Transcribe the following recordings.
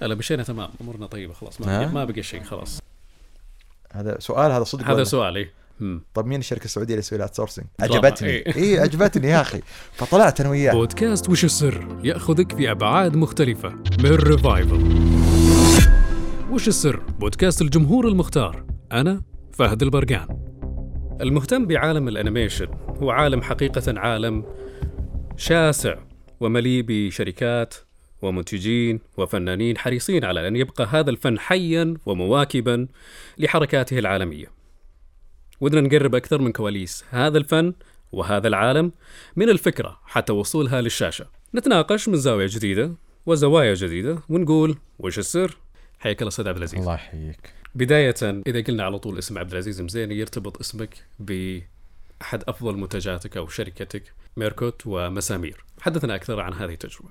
لا مشينا تمام أمورنا طيبة خلاص ما؟ بقى, ما بقى شيء خلاص هذا سؤال هذا صدق هذا؟ سؤالي مم. طب مين الشركة السعودية اللي تسوي لها sourcing؟ عجبتني إيه. اي عجبتني يا أخي فطلعت أنا وياه بودكاست وش السر يأخذك في أبعاد مختلفة من Revival وش السر بودكاست الجمهور المختار أنا فهد البرقان المهتم بعالم ال animation هو عالم حقيقة عالم شاسع ومليء بشركات ومنتجين وفنانين حريصين على أن يبقى هذا الفن حيا ومواكبا لحركاته العالمية. ودنا نقرب أكثر من كواليس هذا الفن وهذا العالم من الفكرة حتى وصولها للشاشة. نتناقش من زاوية جديدة وزوايا جديدة ونقول وش السر؟ حياك الله أستاذ عبد العزيز. الله يحييك. بداية إذا قلنا على طول اسم عبد العزيز مزيني يرتبط اسمك بأحد أفضل منتجاتك أو شركتك ميركوت ومسامير. حدثنا أكثر عن هذه التجربة.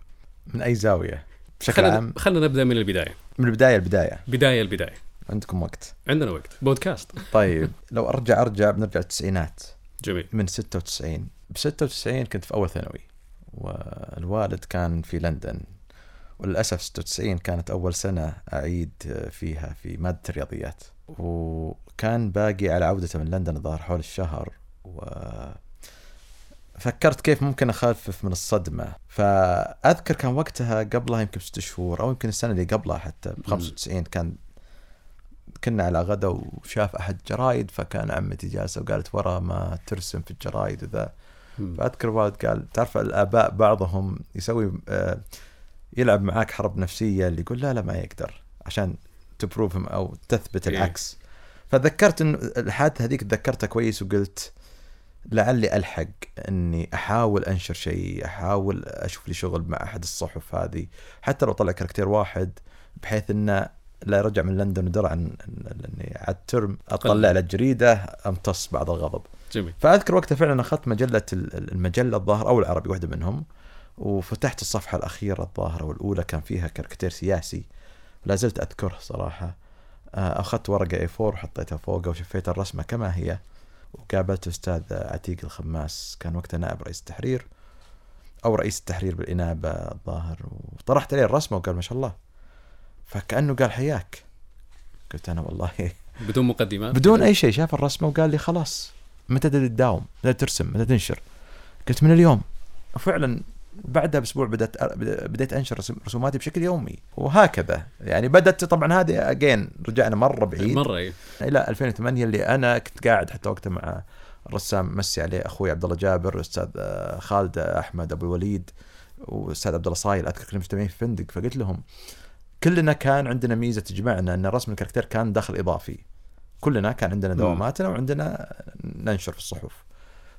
من أي زاوية؟ بشكل خلنا عام؟ خلنا نبدأ من البداية. من البداية البدايه بداية البدايه عندكم وقت. عندنا وقت. بودكاست. طيب لو ارجع أرجع بنرجع التسعينات. جميل. من 96 ب 96 كنت في أول ثانوي والوالد كان في لندن وللأسف 96 كانت أول سنة أعيد فيها في مادة الرياضيات. وكان باقي على عودته من لندن الظاهر حول الشهر و فكرت كيف ممكن أخفف من الصدمة فأذكر كان وقتها قبلها يمكن ست شهور أو يمكن السنة اللي قبلها حتى ب 95 كان كنا على غدا وشاف أحد جرايد فكان عمتي جالسة وقالت ورا ما ترسم في الجرايد وذا. فأذكر الوالد قال تعرف الآباء بعضهم يسوي آه، يلعب معاك حرب نفسية اللي يقول لا لا ما يقدر عشان تبروفهم أو تثبت إيه. العكس فذكرت انه الحادثة هذيك تذكرتها كويس وقلت لعلي ألحق إني أحاول أنشر شيء أحاول أشوف لي شغل مع أحد الصحف هذه. حتى لو طلع كاركتير واحد بحيث إنه لا رجع من لندن ودرى عن إني على الترم أطلع له الجريده أمتص بعض الغضب. جميل. فأذكر وقتها فعلا أخذت مجلة ال- المجلة الظاهر أو العربي واحدة منهم وفتحت الصفحة الأخيرة الظاهر والأولى كان فيها كاركتير سياسي. لا زلت أذكره صراحة. آه، أخذت ورقة اي 4 وحطيتها فوقها وشفيت الرسمة كما هي. وقابلت أستاذ عتيق الخماس كان وقتها نائب رئيس التحرير. أو رئيس التحرير بالإنابة الظاهر وطرحت عليه الرسمة وقال ما شاء الله. فكأنه قال حياك. قلت أنا والله. بدون مقدمات؟ بدون أي شيء. شاف الرسمة وقال لي خلاص متى تداوم؟ متى ترسم؟ متى تنشر؟ قلت من اليوم. وفعلا بعدها بأسبوع بدأت بديت أنشر رسوماتي بشكل يومي. وهكذا. يعني بدات طبعا هذه اجين رجعنا مرة بعيد. مرة إيه. إلى 2008 اللي أنا كنت قاعد حتى وقتها مع الرسام مسي عليه أخوي عبد الله جابر واستاذ آه، خالد أحمد أبو الوليد وأستاذ عبد الله صايل. أذكر كنا مجتمعين في فندق. فقلت لهم كلنا كان عندنا ميزة تجمعنا إن رسم الكاركتير كان دخل إضافي. كلنا كان عندنا. دواماتنا وعندنا ننشر في الصحف.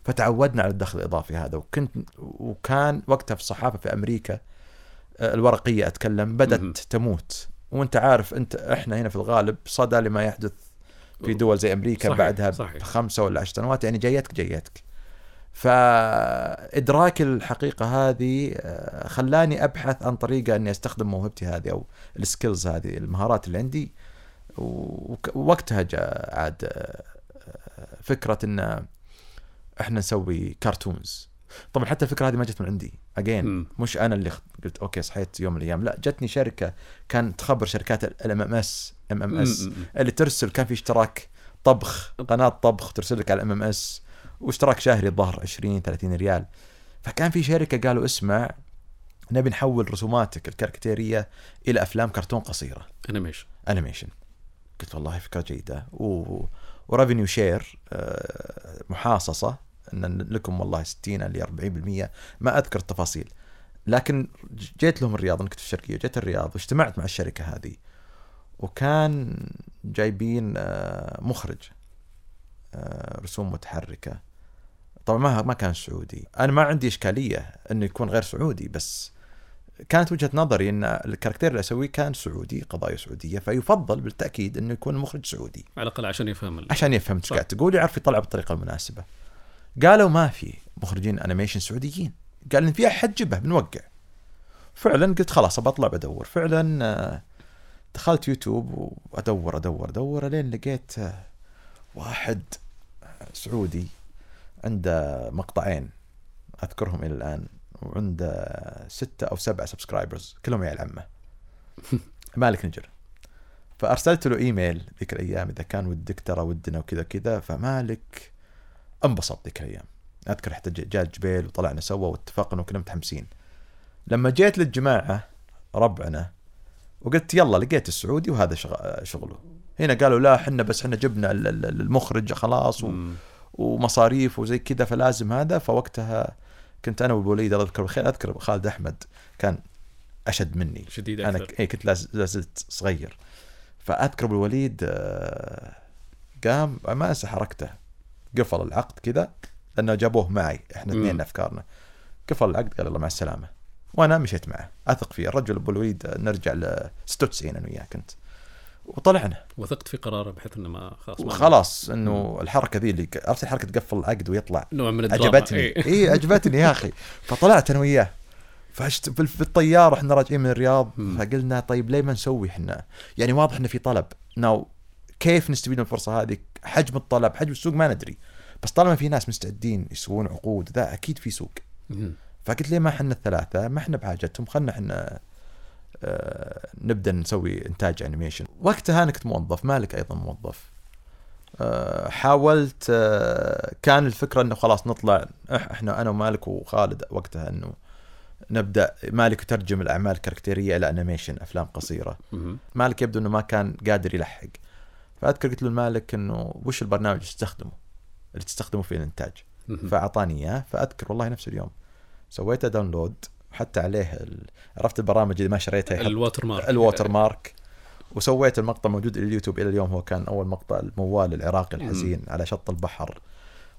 فتعودنا على الدخل الإضافي هذا وكنت وكان وقتها في الصحافة في أمريكا آه، الورقية أتكلم بدأت. تموت وأنت عارف أنت إحنا هنا في الغالب صدى لما يحدث في دول زي أمريكا صحيح، بعدها صحيح. بخمسة ولا عشر سنوات يعني جايتك جايتك فإدراك الحقيقة هذه آه، خلاني أبحث عن طريقة أني أستخدم موهبتي هذه أو السكيلز هذه المهارات اللي عندي ووقتها جاء عاد آه، فكرة إن إحنا نسوي cartoons طبعا حتى الفكرة هذه ما جت من عندي. again. مش أنا اللي قلت okay صحيت يوم من الأيام. لا جتني شركة كانت تخبر شركات ال MMS MMS. اللي ترسل كان في اشتراك طبخ قناة طبخ ترسل لك على ال MMS واشتراك شهري الظهر 20 30 ريال. فكان في شركة قالوا اسمع نبي نحول رسوماتك الكاركتيرية إلى أفلام كرتون قصيرة. animation animation قلت والله فكرة جيدة. و... و revenue share آه، محاصصة. أن لكم والله 60 ل 40% ما أذكر التفاصيل. لكن جيت لهم الرياض أنا كنت في الشرقية جيت الرياض واجتمعت مع الشركة هذه وكان جايبين آه، مخرج آه، رسوم متحركة. طبعا ما ما كان سعودي. أنا ما عندي إشكالية إنه يكون غير سعودي بس كانت وجهة نظري إن الكاركتير اللي أسويه كان سعودي قضايا سعودية فيفضل بالتأكيد إنه يكون المخرج سعودي. على الأقل عشان يفهم عشان يفهم إيش. قاعد تقول يعرف يطلع بالطريقة المناسبة. قالوا ما في مخرجين animation سعوديين. قال إن في احد جيبه بنوقع. فعلا قلت خلاص بطلع بدور. فعلا آه، دخلت يوتيوب وأدور أدور أدور لين لقيت آه، واحد سعودي عنده مقطعين أذكرهم إلى الآن وعنده ستة أو سبعة subscribers كلهم عيال عمه. مالك نجر. فأرسلت له إيميل ذيك الأيام إذا كان ودك ترى ودنا وكذا كذا فمالك انبسط ذيك الأيام. أذكر حتى جاء جبيل وطلعنا سوا واتفقنا وكنا متحمسين. لما جيت للجماعة ربعنا وقلت يلا لقيت السعودي وهذا شغ- شغله. هنا قالوا لا إحنا بس إحنا جبنا ال- ال- المخرج خلاص و... ومصاريف وزي كذا فلازم هذا. فوقتها كنت أنا وابو وليد الله يذكره بالخير أذكر خالد أحمد كان أشد مني. شديد أنا أكثر. ك- إيه كنت لاز- لازلت صغير. فأذكر أبو الوليد آه، قام ما أنسى حركته. قفل العقد كذا لأنه جابوه معي إحنا. اثنين أفكارنا. قفل العقد قال الله مع السلامة. وأنا مشيت معه. أثق فيه. الرجل أبو الوليد نرجع ل 96 أنا وياه كنت. وطلعنا. وثقت في قراره بحيث إنه ما خلاص وخلاص إنه الحركة ذي اللي عرفت الحركة تقفل العقد ويطلع. نوع من الدراما. عجبتني إيه. اي عجبتني يا أخي. فطلعت أنا وياه. فشت في الطيارة إحنا راجعين من الرياض. فقلنا طيب ليه ما نسوي إحنا؟ يعني واضح إنه في طلب. ناو كيف نستفيد من الفرصة هذه؟ حجم الطلب حجم السوق ما ندري. بس طالما في ناس مستعدين يسوون عقود ذا أكيد في سوق. فقلت ليه ما إحنا الثلاثة؟ ما إحنا بحاجتهم. خلنا إحنا آه نبدأ نسوي إنتاج animation وقتها أنا كنت موظف مالك أيضا موظف. آه حاولت آه كان الفكرة إنه خلاص نطلع إحنا أنا ومالك وخالد وقتها إنه نبدأ مالك يترجم الأعمال الكاركتيريه إلى animation أفلام قصيرة. مالك يبدو إنه ما كان قادر يلحق. فأذكر قلت له المالك إنه وش البرنامج اللي تستخدمه؟ اللي تستخدمه في الإنتاج. فأعطاني إياه فأذكر والله نفس اليوم. سويته download حتى عليه ال... عرفت البرامج اللي ما شريتها ال watermark. ال watermark. وسويت المقطع موجود اليوتيوب إلى اليوم هو كان أول مقطع الموال العراقي الحزين على شط البحر.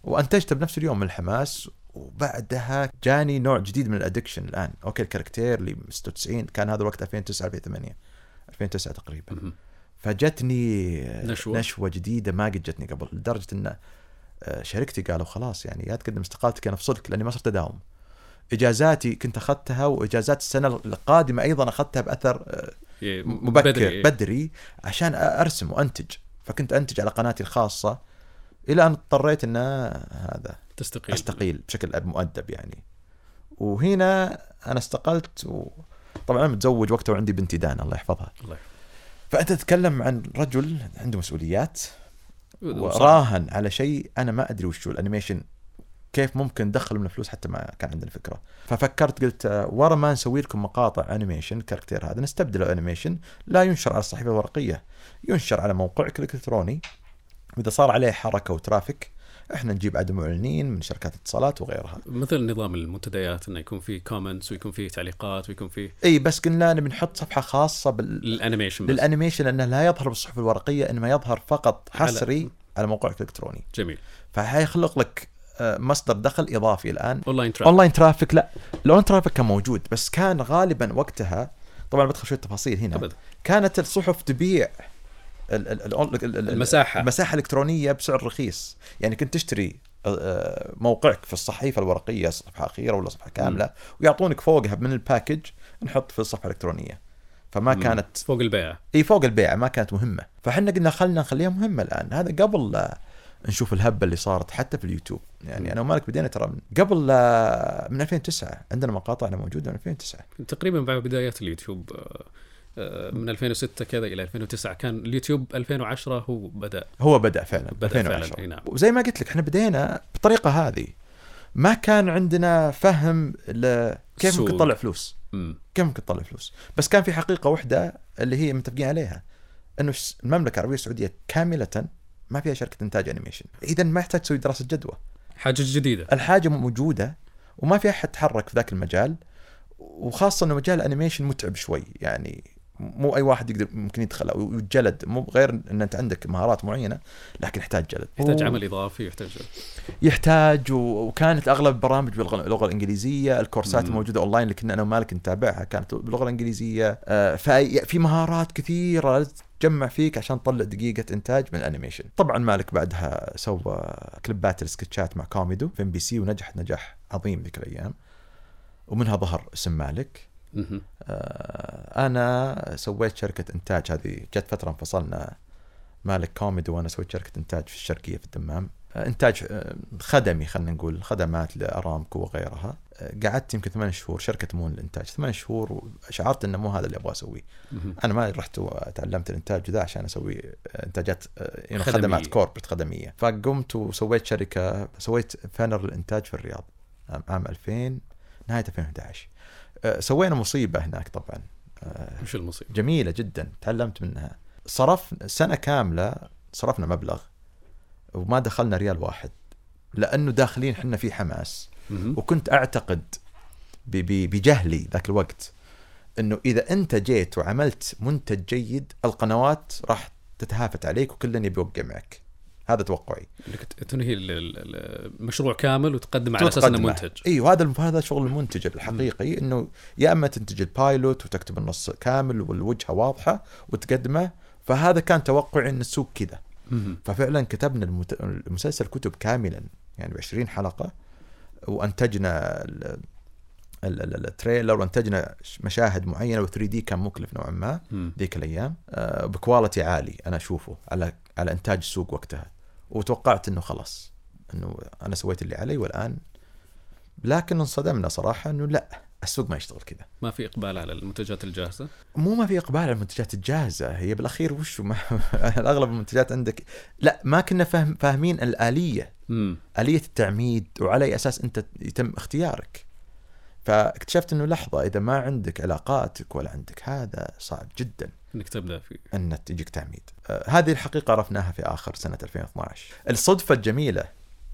وأنتجته بنفس اليوم من الحماس وبعدها جاني نوع جديد من ال addiction الآن. okay الكاركتير اللي 96 كان هذا الوقت 2009 2008 2009 تقريبا. فجتني نشوة. نشوة جديدة ما قد جتني قبل لدرجة إن آه، شركتي قالوا خلاص يعني يا تقدم استقالتك أنا افصلك لأني ما صرت أداوم. إجازاتي كنت أخذتها وإجازات السنة القادمة أيضا أخذتها بأثر آه، إيه، مبكر بدري، عشان أرسم وأنتج. فكنت أنتج على قناتي الخاصة إلى أن اضطريت إن هذا تستقيل. أستقيل بشكل مؤدب يعني. وهنا أنا استقلت وطبعا أنا متزوج وقتها وعندي بنتي دانا الله يحفظها. الله يحفظك. فانت تتكلم عن رجل عنده مسؤوليات. وراهن على شيء أنا ما أدري وش هو. ال animation كيف ممكن ندخل من فلوس حتى ما كان عندنا فكرة. ففكرت قلت آه، ورا ما نسوي لكم مقاطع animation الكاركتير هذا نستبدله animation لا ينشر على الصحيفة الورقية ينشر على موقعك الإلكتروني. وإذا صار عليه حركة و traffic إحنا نجيب عدد معلنين من شركات الاتصالات وغيرها. مثل نظام المنتديات إنه يكون في comments ويكون في تعليقات ويكون في إي بس قلنا نبي نحط صفحة خاصة بال... ال animation بس. لل animation لأنه لا يظهر بالصحف الورقية إنما يظهر فقط على- حصري على موقعك الالكتروني جميل. فحيخلق لك آه، مصدر دخل إضافي الآن. online traffic online traffic لا. ال online traffic كان موجود بس كان غالبا وقتها طبعا بدخل شوية تفاصيل هنا ابدا. كانت الصحف تبيع ال- ال- ال- ال- ال- المساحة. المساحة الإلكترونية بسعر رخيص. يعني كنت تشتري آه، موقعك في الصحيفة الورقية صفحة أخيرة ولا صفحة كاملة ويعطونك فوقها من ال package نحط في الصفحة الإلكترونية. فما مم. كانت فوق البيع. إي فوق البيع ما كانت مهمة. فحنا قلنا خلنا نخليها مهمة الآن. هذا قبل لا نشوف الهبة اللي صارت حتى في اليوتيوب. يعني مم. أنا ومالك بدينا ترى من قبل من 2009 عندنا مقاطعنا موجودة من 2009 تقريبا بعد بدايات اليوتيوب آه، من 2006 كذا إلى 2009 كان اليوتيوب 2010 هو بدأ. هو بدأ فعلا بدأ 2010 فعلا نعم. وزي ما قلت لك إحنا بدينا بالطريقة هذه. ما كان عندنا فهم ل- كيف. ممكن تطلع فلوس. مم. كيف ممكن تطلع فلوس. بس كان في حقيقة واحدة اللي هي متفقين عليها إنه المملكة العربية السعودية كاملة ما فيها شركة إنتاج انيميشن اذا ما يحتاج تسوي دراسة جدوى. حاجة جديدة. الحاجة موجودة وما في أحد تحرك في ذاك المجال. وخاصة إنه مجال الأنيميشن متعب شوي. يعني مو أي واحد يقدر ممكن يدخل أو يتجلد مو غير إن أنت عندك مهارات معينة لكن يحتاج جلد. يحتاج و- عمل إضافي يحتاج يحتاج و- وكانت أغلب البرامج باللغة الإنجليزية الكورسات مم. الموجوده أونلاين اللي كنا أنا ومالك نتابعها كانت باللغة الإنجليزية. آه، في في مهارات كثيرة تجمع فيك عشان تطلع دقيقة إنتاج من الأنيميشن. طبعا مالك بعدها سوى كليبات ال sketchات مع كوميدو في إم بي سي ونجحت نجاح عظيم ذيك الأيام. ومنها ظهر اسم مالك. أنا سويت شركة إنتاج. هذه جت فترة انفصلنا. مالك كوميدي وأنا سويت شركة إنتاج في الشرقية في الدمام. إنتاج آه، خدمي خلينا نقول خدمات لأرامكو وغيرها. آه، قعدت يمكن ثمان شهور. شركة مون الإنتاج. ثمان شهور وشعرت إنه مو هذا اللي أبغى أسويه. أنا ما رحت وتعلمت الإنتاج ذا عشان أسوي إنتاجات آه، يعني خدمية. خدمات corporate خدمية. فقمت وسويت شركة سويت فانر الانتاج في الرياض. عام- عام 2000 نهاية 2011 آه، سوينا مصيبة هناك طبعا آه، وش المصيبة؟ جميلة جدا تعلمت منها صرف سنة كاملة صرفنا مبلغ وما دخلنا ريال واحد لأنه داخلين إحنا في حماس. وكنت أعتقد بجهلي ذاك الوقت إنه إذا أنت جيت وعملت منتج جيد القنوات راح تتهافت عليك وكلن يبي يوقع معك هذا توقعي إنك تنهي ال- ال- المشروع كامل وتقدم على أساس إنه. منتج إيوه هذا هذا شغل المنتج الحقيقي إنه يا إما تنتج ال pilot وتكتب النص كامل والوجهة واضحة وتقدمه فهذا كان توقعي إن السوق كذا. ففعلا كتبنا المت- المسلسل كتب كاملا يعني ب 20 حلقة وأنتجنا ال- ال- ال- ال trailer وأنتجنا مشاهد معينة و 3 دي كان مكلف نوعا ما. ذيك الأيام آه، ب quality عالي أنا أشوفه على على إنتاج السوق وقتها وتوقعت إنه خلاص إنه أنا سويت اللي علي والآن لكن انصدمنا صراحة إنه لا السوق ما يشتغل كذا. ما في إقبال على المنتجات الجاهزة؟ مو ما في إقبال على المنتجات الجاهزة هي بالأخير وش ما اغلب المنتجات عندك لا ما كنا فاهم فاهمين الآلية. مم. آلية التعميد وعلى أي أساس أنت يتم اختيارك. فاكتشفت أنه لحظة إذا ما عندك علاقاتك ولا عندك هذا صعب جدا. إنك تبدأ في أن تجيك تعميد. آه هذه الحقيقة عرفناها في آخر سنة 2012 الصدفة الجميلة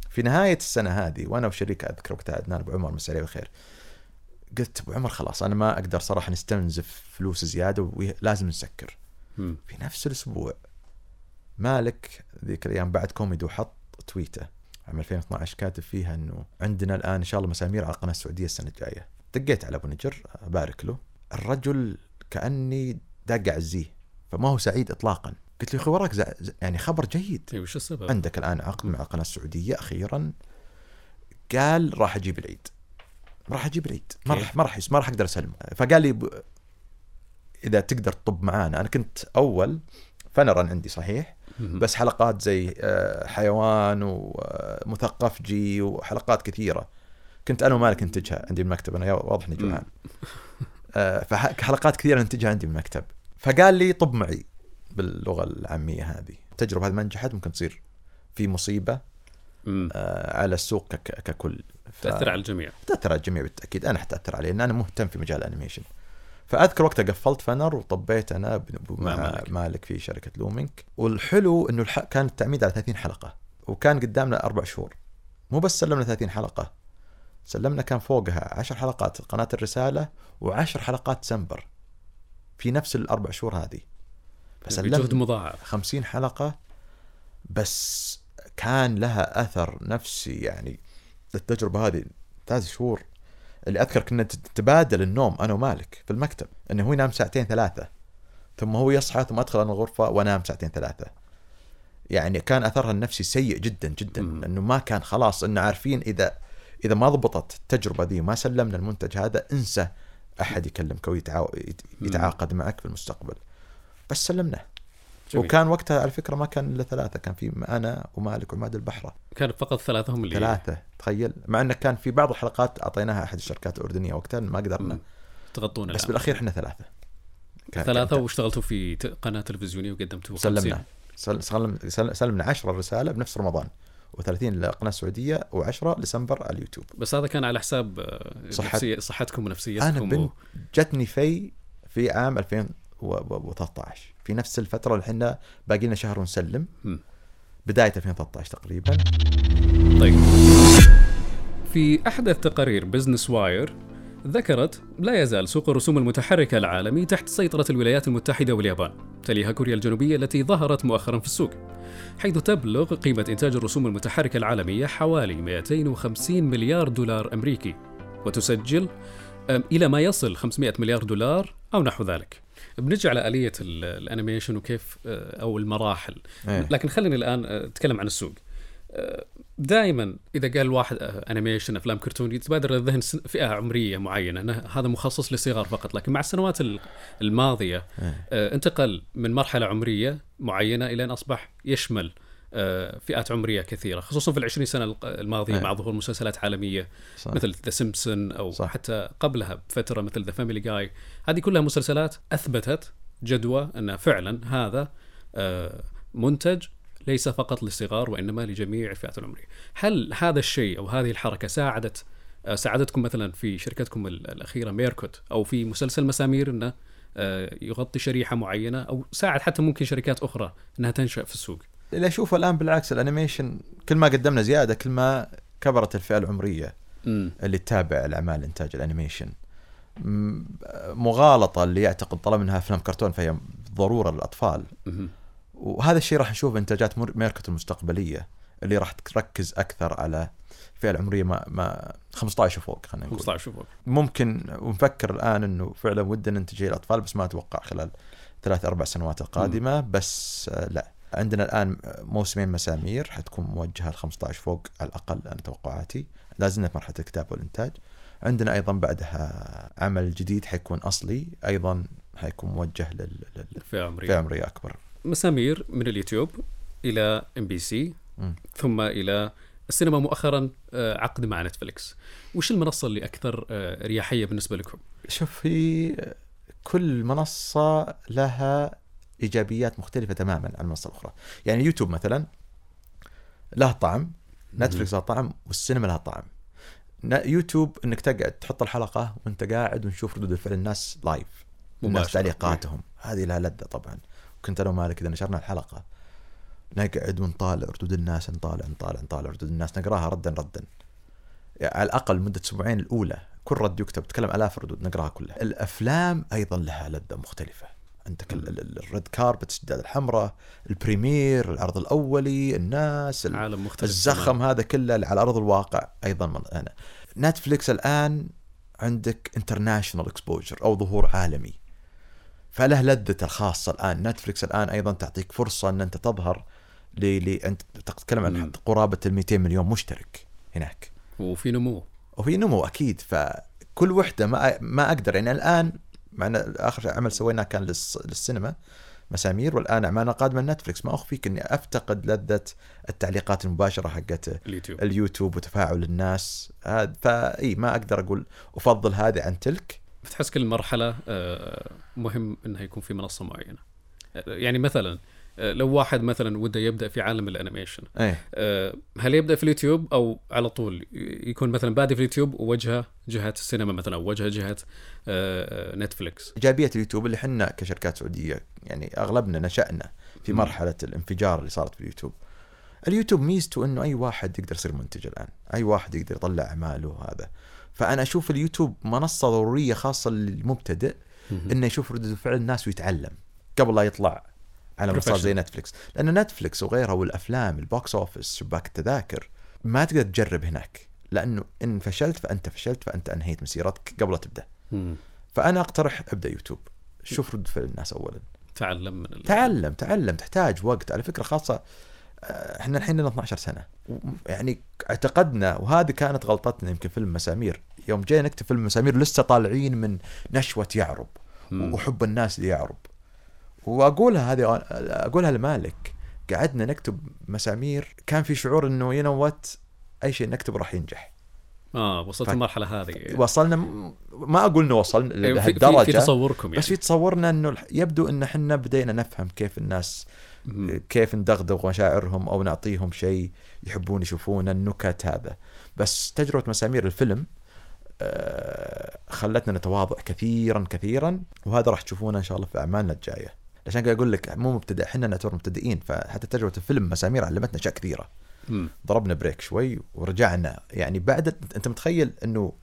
في نهاية السنة هذه وأنا وشريك أذكر وقتها عدنان أبو عمر مساء بالخير قلت أبو عمر خلاص أنا ما أقدر صراحة نستنزف فلوس زيادة ولازم نسكر. مم. في نفس الأسبوع مالك ذيك الأيام بعد كوميدي وحط تويتة عام 2012 كاتب فيها إنه عندنا الآن إن شاء الله مسامير على القناة السعودية السنة الجاية. دقيت على أبو نجر أبارك له. الرجل كأني داق اعزيه فما هو سعيد اطلاقا. قلت له يا أخي وراك زع- يعني خبر جيد. اي وش السبب؟ عندك الآن عقد مع القناه السعودية أخيرا. قال راح أجيب العيد. راح أجيب العيد. ما؟ راح ما راح ما راح أقدر أسلمه. فقال لي ب... إذا تقدر تطب معانا. أنا كنت أول فنرا عندي صحيح. بس حلقات زي آه، حيوان ومثقفجي وحلقات كثيرة. كنت أنا ومالك ننتجها عندي بالمكتب أنا واضح إني جوعان. آه، فحلقات كثيرة ننتجها عندي بالمكتب فقال لي طب معي باللغة العامية هذه. التجربه هذه ما نجحت ممكن تصير في مصيبة. آه، على السوق كك- ككل. ف- تأثر على الجميع. تأثر على الجميع بالتأكيد. أنا حتأثر علي لأن أنا مهتم في مجال الأنيميشن. فأذكر وقتها قفلت فنر وطبيت أنا مع مع مالك. مالك. في شركة لومينك. والحلو إنه الح... كان التعميد على 30 حلقة وكان قدامنا أربع شهور. مو بس سلمنا 30 حلقة. سلمنا كان فوقها 10 حلقات قناة الرسالة و10 حلقات سمبر في نفس الأربع شهور هذه. فسلمنا مضاعف. 50 حلقة بس كان لها أثر نفسي يعني التجربة هذه ثلاث شهور. اللي أذكر كنا نتبادل النوم أنا ومالك في المكتب إنه هو ينام ساعتين ثلاثة ثم هو يصحى ثم أدخل أنا الغرفة وأنام ساعتين ثلاثة. يعني كان أثرها النفسي سيء جدا جدا مم. لأنه ما كان خلاص إنه عارفين إذا إذا ما ضبطت التجربة دي وما سلمنا المنتج هذا انسى أحد يكلمك أو يتعا- يت- مم. يتعاقد معك في المستقبل بس سلمناه جميل. وكان وقتها على فكرة ما كان إلا ثلاثة كان في أنا ومالك وعماد البحره كان فقط ثلاثة هم اللي ثلاثة تخيل مع إنه كان في بعض الحلقات أعطيناها أحد الشركات الاردنيه وقتها ما قدرنا مم. تغطون بس العمل. بالأخير إحنا ثلاثة كان- واشتغلتوا في ت- قناة تلفزيونية وقدمتوا سلمنا 50. سل- سلم سل- سلمنا 10 رسالة بنفس رمضان و30 للقناه السعوديه و10 لسمبر على اليوتيوب. بس هذا كان على حساب نفسية صحتكم ونفسيتكم أنا و- بنت جتني في في عام 2013 في نفس الفترة اللي إحنا باقي لنا شهر ونسلم. بداية 2013 تقريبا. طيب. في أحدث تقارير بزنس واير ذكرت لا يزال سوق الرسوم المتحركة العالمي تحت سيطرة الولايات المتحدة واليابان تليها كوريا الجنوبية التي ظهرت مؤخرا في السوق. حيث تبلغ قيمة إنتاج الرسوم المتحركة العالمية حوالي 250 مليار دولار أمريكي وتسجل إلى ما يصل 500 مليار دولار أو نحو ذلك بنجي على آلية ال- الأنيميشن وكيف آه، أو المراحل إيه. لكن خليني الآن آه، أتكلم عن السوق دائما إذا قال واحد أنيميشن أفلام كرتون يتبادر للذهن فئة عمرية معينة هذا مخصص للصغار فقط لكن مع السنوات ال- الماضية إيه. انتقل من مرحلة عمرية معينة إلى أن أصبح يشمل آه، فئات عمرية كثيرة خصوصا في العشرين سنة الماضية أي. مع ظهور مسلسلات عالمية صح. مثل ذا سيمبسون أو صح. حتى قبلها بفترة مثل ذا فاميلي غاي هذه كلها مسلسلات أثبتت جدوى أن فعلا هذا آه، منتج ليس فقط للصغار وإنما لجميع الفئات العمرية. هل هذا الشيء أو هذه الحركة ساعدت آه، ساعدتكم مثلا في شركتكم ال- الأخيرة ميركوت أو في مسلسل مسامير إنه يغطي شريحة معينة أو ساعد حتى ممكن شركات أخرى إنها تنشأ في السوق. اللي اشوفه الآن بالعكس الأنيميشن كل ما قدمنا زيادة كل ما كبرت الفئة العمرية امم اللي تتابع الأعمال إنتاج الأنيميشن م- مغالطة اللي يعتقد طالما انها أفلام كرتون فهي ضرورة للأطفال. وهذا الشيء راح نشوف إنتاجات ميركوت المستقبلية اللي راح تركز أكثر على الفئة العمرية ما, ما 15 وفوق خلينا نقول 15 فوق. ممكن ونفكر الآن إنه فعلا ودنا ننتج الأطفال بس ما أتوقع خلال ثلاث أربع سنوات القادمة بس آه، لا عندنا الآن موسمين مسامير حتكون موجهة ل 15 فوق على الأقل أنا توقعاتي لازلنا في مرحلة الكتابه والإنتاج عندنا أيضا بعدها عمل جديد حيكون أصلي أيضا حيكون موجه لل- لل- فئة عمرية. للفئه العمريه أكبر مسامير من اليوتيوب إلى ام بي سي. ثم إلى السينما مؤخرا آه، عقد مع نتفلكس وش المنصة اللي أكثر آه، رياحية بالنسبة لكم؟ شوف في كل منصة لها إيجابيات مختلفة تماما عن المنصة الأخرى. يعني يوتيوب مثلا له طعم نتفلكس لها طعم والسينما لها طعم. يوتيوب إنك تقعد تحط الحلقة وأنت قاعد ونشوف ردود فعل الناس live الناس. تعليقاتهم. هذه لها لذة طبعا. كنت أنا ومالك إذا نشرنا الحلقة. نقعد ونطالع ردود الناس نطالع نطالع نطالع ردود الناس نقراها ردا ردا. يعني على الأقل مدة أسبوعين الأولى كل رد يكتب تكلم آلاف ردود نقراها كلها. الأفلام أيضا لها لذة مختلفة. عندك ال- ال- ال- ال red carpet السجاده الحمراء ال premiere العرض الأولي الناس ال- عالم مختلف الزخم هذا كله اللي على أرض الواقع أيضا من هنا نتفليكس الآن عندك international exposure أو ظهور عالمي. فله لذته الخاصة الآن. نتفليكس الآن أيضا تعطيك فرصة إن أنت تظهر. أنت تتكلم. عن قرابة ال 200 مليون مشترك هناك. وفي نمو. وفي نمو أكيد. فكل وحدة ما ما أقدر. يعني الآن معنا آخر عمل سويناه كان للس... للسينما مسامير والآن أعمالنا قادمة لنتفلكس ما أخفيك إني أفتقد لذة التعليقات المباشرة حقت اليوتيوب. اليوتيوب وتفاعل الناس. هذا فاي ما أقدر أقول أفضل هذه عن تلك. بتحس كل مرحلة آه، مهم إنها يكون في منصة معينة. آه، يعني مثلا آه، لو واحد مثلا وده يبدأ في عالم الأنيميشن إيه آه، هل يبدأ في اليوتيوب أو على طول يكون مثلا بادئ في اليوتيوب ووجهه جهه السينما مثلا أو وجهة جهة آه، آه، نتفليكس إيجابية اليوتيوب اللي إحنا كشركات سعودية يعني أغلبنا نشأنا في. مرحلة الانفجار اللي صارت في اليوتيوب. اليوتيوب ميزته إنه أي واحد يقدر يصير منتج الآن، أي واحد يقدر يطلع أعماله وهذا. فأنا أشوف اليوتيوب منصة ضرورية خاصة للمبتدئ إنه يشوف ردود فعل الناس ويتعلم قبل لا يطلع على منصات زي. نتفلكس، لأن نتفلكس وغيرها والأفلام ال box office شباك التذاكر ما تقدر تجرب هناك، لأنه ان فشلت فأنت فشلت فأنت أنهيت مسيرتك قبل تبدأ. فأنا أقترح أبدأ يوتيوب. شوف رد فعل الناس اولا. تعلم من ال... تعلم تعلم تحتاج وقت. على فكرة خاصة آه، إحنا الحين لنا 12 سنة. يعني اعتقدنا وهذه كانت غلطتنا يمكن فيلم مسامير يوم جينا نكتب فيلم مسامير لسه طالعين من نشوة يعرب. وحب الناس ليعرب وأقولها هذه أقولها لمالك. قعدنا نكتب مسامير. كان في شعور إنه يو وات أي شيء نكتبه راح ينجح. آه وصلت ف- المرحلة هذه. وصلنا ما أقول إنه وصلنا أيوة، في, في, لهالدرجة تصوركم يعني. بس في تصورنا إنه يبدو إن إحنا بدينا نفهم كيف الناس. كيف ندغدغ مشاعرهم أو نعطيهم شيء يحبون يشوفونه النكت هذا. بس تجربة مسامير الفيلم آه، خلتنا نتواضع كثيرا كثيرا وهذا راح تشوفونه إن شاء الله في أعمالنا الجاية. عشان كذا أقول لك مو مبتدئ إحنا نعتبر مبتدئين فحتى تجربة الفيلم مسامير علمتنا أشياء كثيرة. ضربنا break شوي ورجعنا. يعني بعد أنت متخيل إنه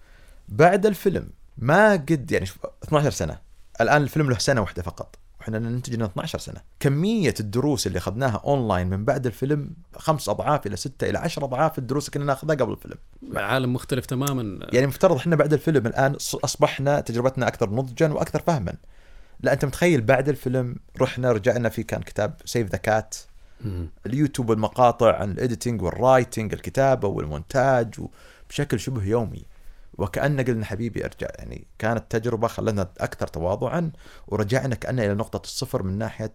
بعد الفيلم ما قد يعني شوف 12 سنة. الآن الفيلم له سنة واحدة فقط وإحنا ننتج لنا 12 سنة. كمية الدروس اللي أخذناها أونلاين من بعد الفيلم خمس أضعاف إلى ستة إلى عشر أضعاف الدروس اللي كنا ناخذها قبل الفيلم. عالم مختلف تماما. يعني مفترض إحنا بعد الفيلم الآن أصبحنا تجربتنا أكثر نضجا وأكثر فهما. لا أنت متخيل بعد الفيلم رحنا رجعنا في كان كتاب Save the Cat. اليوتيوب المقاطع عن ال editing وال writing الكتابة والمونتاج بشكل شبه يومي. وكأن قلنا حبيبي ارجع يعني كانت تجربة خلتنا أكثر تواضعا ورجعنا كأننا إلى نقطة الصفر من ناحية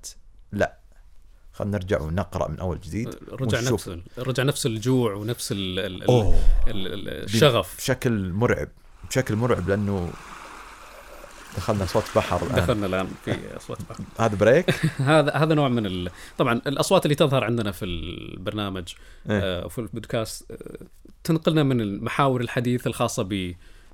لا. خلينا نرجع ونقرأ من أول جديد رجع ونشوف. نفس رجع نفس الجوع ونفس ال ال ال اوه ال ال الشغف. بشكل مرعب بشكل مرعب لأنه دخلنا صوت بحر الآن دخلنا الآن في أصوات بحر. هذا break هذا هذا نوع من ال... طبعا الأصوات اللي تظهر عندنا في البرنامج إيه. آه، وفي البودكاست آه، تنقلنا من المحاور الحديث الخاصة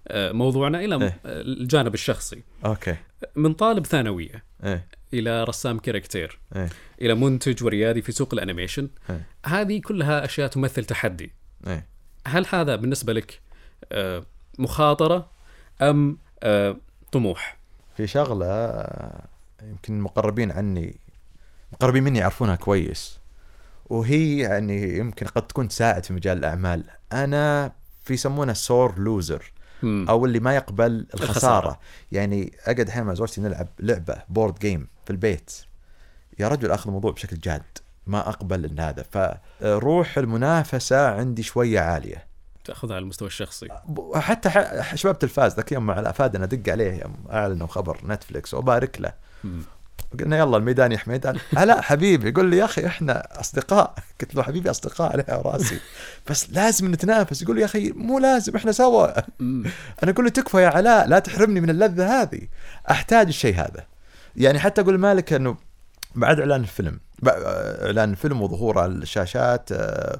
بموضوعنا إلى إيه. الجانب الشخصي أوكي من طالب ثانوية إيه إلى رسام character إيه إلى منتج وريادي في سوق الأنيميشن إيه. هذه كلها أشياء تمثل تحدي إيه هل هذا بالنسبة لك آه، مخاطرة أم آه، طموح. في شغلة يمكن المقربين عني مقربين مني يعرفونها كويس. وهي يعني يمكن قد تكون تساعد في مجال الأعمال. أنا في يسمونها sore loser. أو اللي ما يقبل الخسارة, الخسارة. يعني أقعد أحيانا مع زوجتي نلعب لعبة board game في البيت. يا رجل آخذ الموضوع بشكل جاد. ما أقبل إن هذا. فروح المنافسة عندي شوية عالية. تاخذها على المستوى الشخصي. حتى ح- شباب تلفاز ذاك يوم مع الافادنا ادق عليه يوم أعلنوا خبر نتفلكس وبارك له. قلنا يلا الميدان يا حميد. "آه لا حبيبي. يقول لي يا أخي إحنا أصدقاء. قلت له حبيبي أصدقاء عليها راسي بس لازم نتنافس. يقول لي يا أخي مو لازم إحنا سوا. أنا أقول له تكفى يا علاء لا تحرمني من اللذة هذه. أحتاج الشيء هذا. يعني حتى أقول مالك إنه بعد إعلان الفيلم إعلان الفيلم وظهوره على الشاشات آه،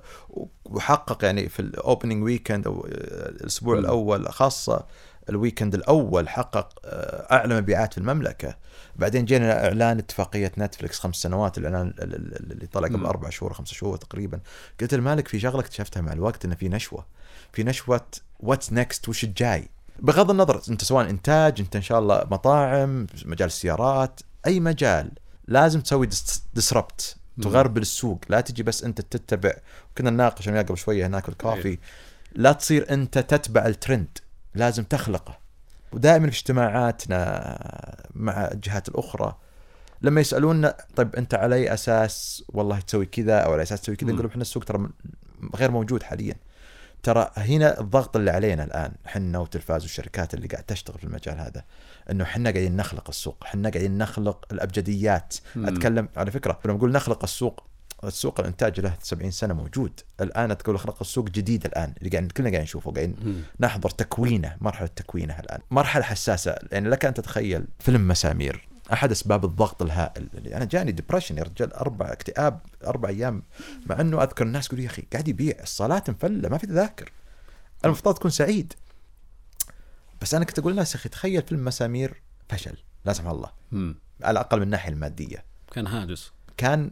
وحقق يعني في ال opening weekend أو الأسبوع. الأول خاصة ال weekend الأول حقق آه، أعلى مبيعات في المملكة بعدين جينا إعلان اتفاقية نتفلكس خمس سنوات الإعلان ال- ال- اللي طلع قبل. أربع شهور خمسة شهور تقريبا قلت المالك في شغلة اكتشفتها مع الوقت إنه في نشوة في نشوة what's next وش الجاي بغض النظر أنت سواء إنتاج أنت إن شاء الله مطاعم مجال السيارات أي مجال لازم تسوي disrupt. تغربل السوق. لا تجي بس أنت تتبع. كنا نناقش أنا قبل شوية هناك الكافيه. لا تصير أنت تتبع الترند. لازم تخلقه. ودائما في اجتماعاتنا مع الجهات الأخرى. لما يسألونا طيب أنت على أي أساس والله تسوي كذا أو على أساس تسوي كذا. نقول إحنا السوق ترى غير موجود حاليا. ترى هنا الضغط اللي علينا الآن إحنا وتلفاز والشركات اللي قاعد تشتغل في المجال هذا إنه إحنا قاعدين نخلق السوق إحنا قاعدين نخلق الأبجديات مم. أتكلم على فكرة لما نقول نخلق السوق السوق الإنتاج له 70 سنة موجود الآن تقول خلق السوق جديد الآن اللي قاعد كلنا قاعدين نشوفه قاعدين. نحضر تكوينه مرحلة تكوينه الآن مرحلة حساسة يعني لك أن تتخيل فيلم مسامير أحد أسباب الضغط الهائل. اللي أنا جاني ديبرشن يا رجال أربع اكتئاب أربع أيام مع إنه أذكر الناس يقولوا يا أخي قاعد يبيع الصالات مفلة ما في تذاكر. المفترض تكون سعيد. بس أنا كنت أقول للناس يا أخي تخيل فيلم مسامير فشل لا سمح الله. مم. على الأقل من الناحية المادية. كان هاجس. كان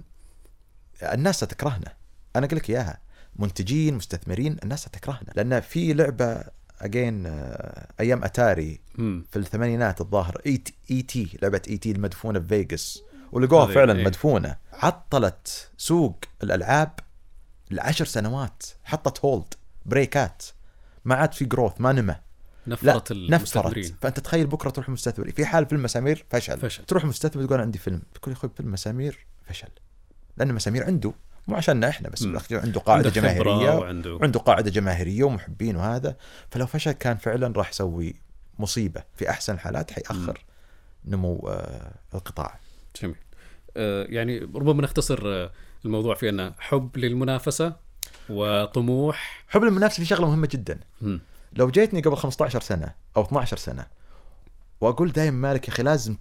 الناس ستكرهنا أنا أقول لك إياها. منتجين مستثمرين الناس ستكرهنا لأن في لعبة اجين أيام أتاري مم. في الثمانينات الظاهر. E.T., E.T. لعبة E.T. المدفونة في فيغاس ولقوها هذه فعلا إيه. مدفونة. عطلت سوق الألعاب لعشر سنوات. حطت hold بريكات ما عاد في growth ما نمى. لا نفرت نفرت. المستثمرين. فأنت تخيل بكرة تروح المستثمر في حال فيلم مسامير فشل, فشل. تروح المستثمر تقول عندي فيلم. تقول يا أخوي فيلم مسامير فشل. لأن مسامير عنده. مو عشاننا إحنا بس عنده قاعدة عنده جماهيرية. وعنده وعنده قاعدة جماهيرية ومحبين وهذا فلو فشل كان فعلا راح يسوي مصيبة في أحسن الحالات حيأخر نمو آه، القطاع. جميل. آه، يعني ربما نختصر آه، الموضوع في أنه حب للمنافسة وطموح. حب المنافسه في شغلة مهمة جدا. لو جيتني قبل 15 سنة أو 12 سنة وأقول دائما مالك يا أخي لازم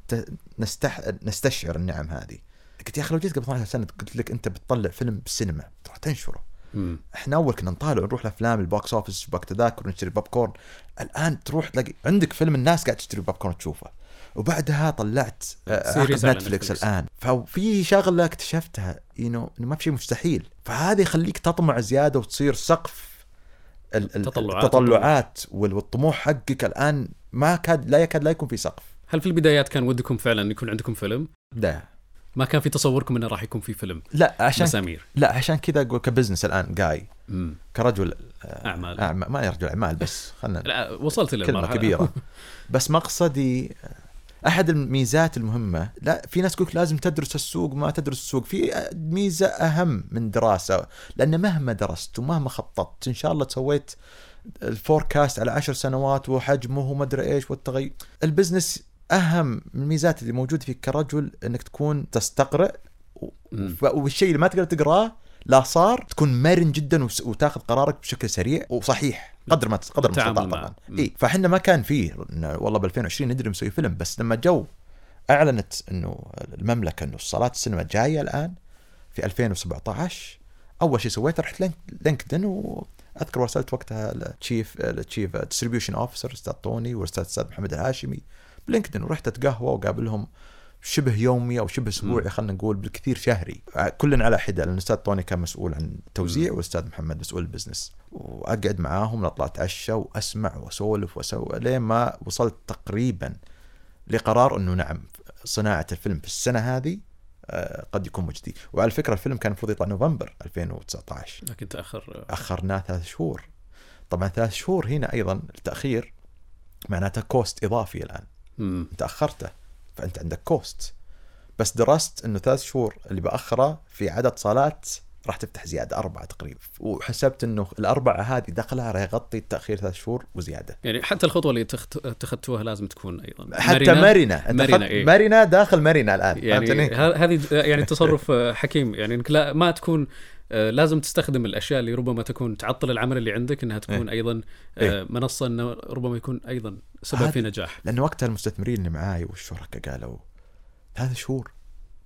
نستح... نستشعر النعم هذه. قلت يا أخي لو جيت قبل 12 سنة قلت لك أنت بتطلع فيلم بالسينما تروح تنشره. إحنا اول كنا نطالع نروح الافلام ال box office شباك تذاكر ونشتري بوب كورن. الآن تروح تلاقي عندك فيلم الناس قاعد تشتري بوب كورن تشوفه. وبعدها طلعت آه، series عقد على نتفلكس. الآن. ففي شغلة اكتشفتها انه إنه ما في شيء مستحيل. فهذا يخليك تطمع زيادة وتصير سقف ال- ال- تطلعات. التطلعات وال- والطموح حقك الآن ما كاد لا يكاد لا يكون في سقف. هل في البدايات كان ودكم فعلا يكون عندكم فيلم؟ لا. ما كان في تصوركم إنه راح يكون في فيلم لا عشان مسامير لا عشان كذا أقول ك business الآن جاي. مم. كرجل أعمال. أعمال. ما رجل اعمال بس خلينا لا وصلت المرحلة. كبيرة. بس مقصدي أحد الميزات المهمة لا في ناس تقول لازم تدرس السوق ما تدرس السوق. في ميزة أهم من دراسة لأن مهما درست ومهما خططت إن شاء الله سويت ال forecast على عشر سنوات وحجمه وما أدري إيش والتغير. ال business من الميزات اللي موجودة فيك كرجل أنك تكون تستقرئ والشيء اللي ما تقدر تقراه لا صار تكون مرن جدا وتاخذ قرارك بشكل سريع وصحيح قدر ما قدر معه. طبعا. إي فاحنا ما كان فيه والله ب 2020 ندري نسوي فيلم بس لما جو أعلنت إنه المملكة إنه صالات السينما جاية الآن في 2017 أول شيء سويته رحت LinkedIn- LinkedIn وأذكر ارسلت وقتها ال chief ال chief distribution officer أستاذ طوني والاستاذ أستاذ محمد الهاشمي ب LinkedIn ورحت أتقهوى وقابلهم شبه يومي أو شبه أسبوعي خلينا نقول بالكثير شهري. كلنا على حدة لأن الأستاذ طوني كان مسؤول عن التوزيع والأستاذ محمد مسؤول ال business وأقعد معاهم نطلع اتعشى وأسمع وأسولف وأسوي لين ما وصلت تقريبا لقرار إنه نعم صناعة الفيلم في السنة هذه آه، قد يكون مجدي وعلى فكرة الفيلم كان المفروض يطلع نوفمبر 2019 لكن تأخر. أخرناه ثلاث شهور. طبعا ثلاث شهور هنا أيضا التاخير معناته cost إضافي الآن. انت اخرته فأنت عندك cost بس درست إنه ثلاث شهور اللي بأخره في عدد صالات راح تفتح زيادة أربعة تقريبا. وحسبت إنه الأربعة هذه دخلها راح يغطي التأخير ثلاث شهور وزيادة. يعني حتى الخطوة اللي اتخذتوها لازم تكون أيضا. حتى مرنه مرنة, إيه. مرنة داخل مرنه الآن يعني هذه يعني تصرف آه، حكيم. يعني إنك لا ما تكون آه، لازم تستخدم الأشياء اللي ربما تكون تعطل العمل اللي عندك إنها تكون أيضا آه، منصة إنه ربما يكون أيضا سبب في نجاح. لأنه وقتها المستثمرين اللي معاي والشركاء قالوا ثلاث شهور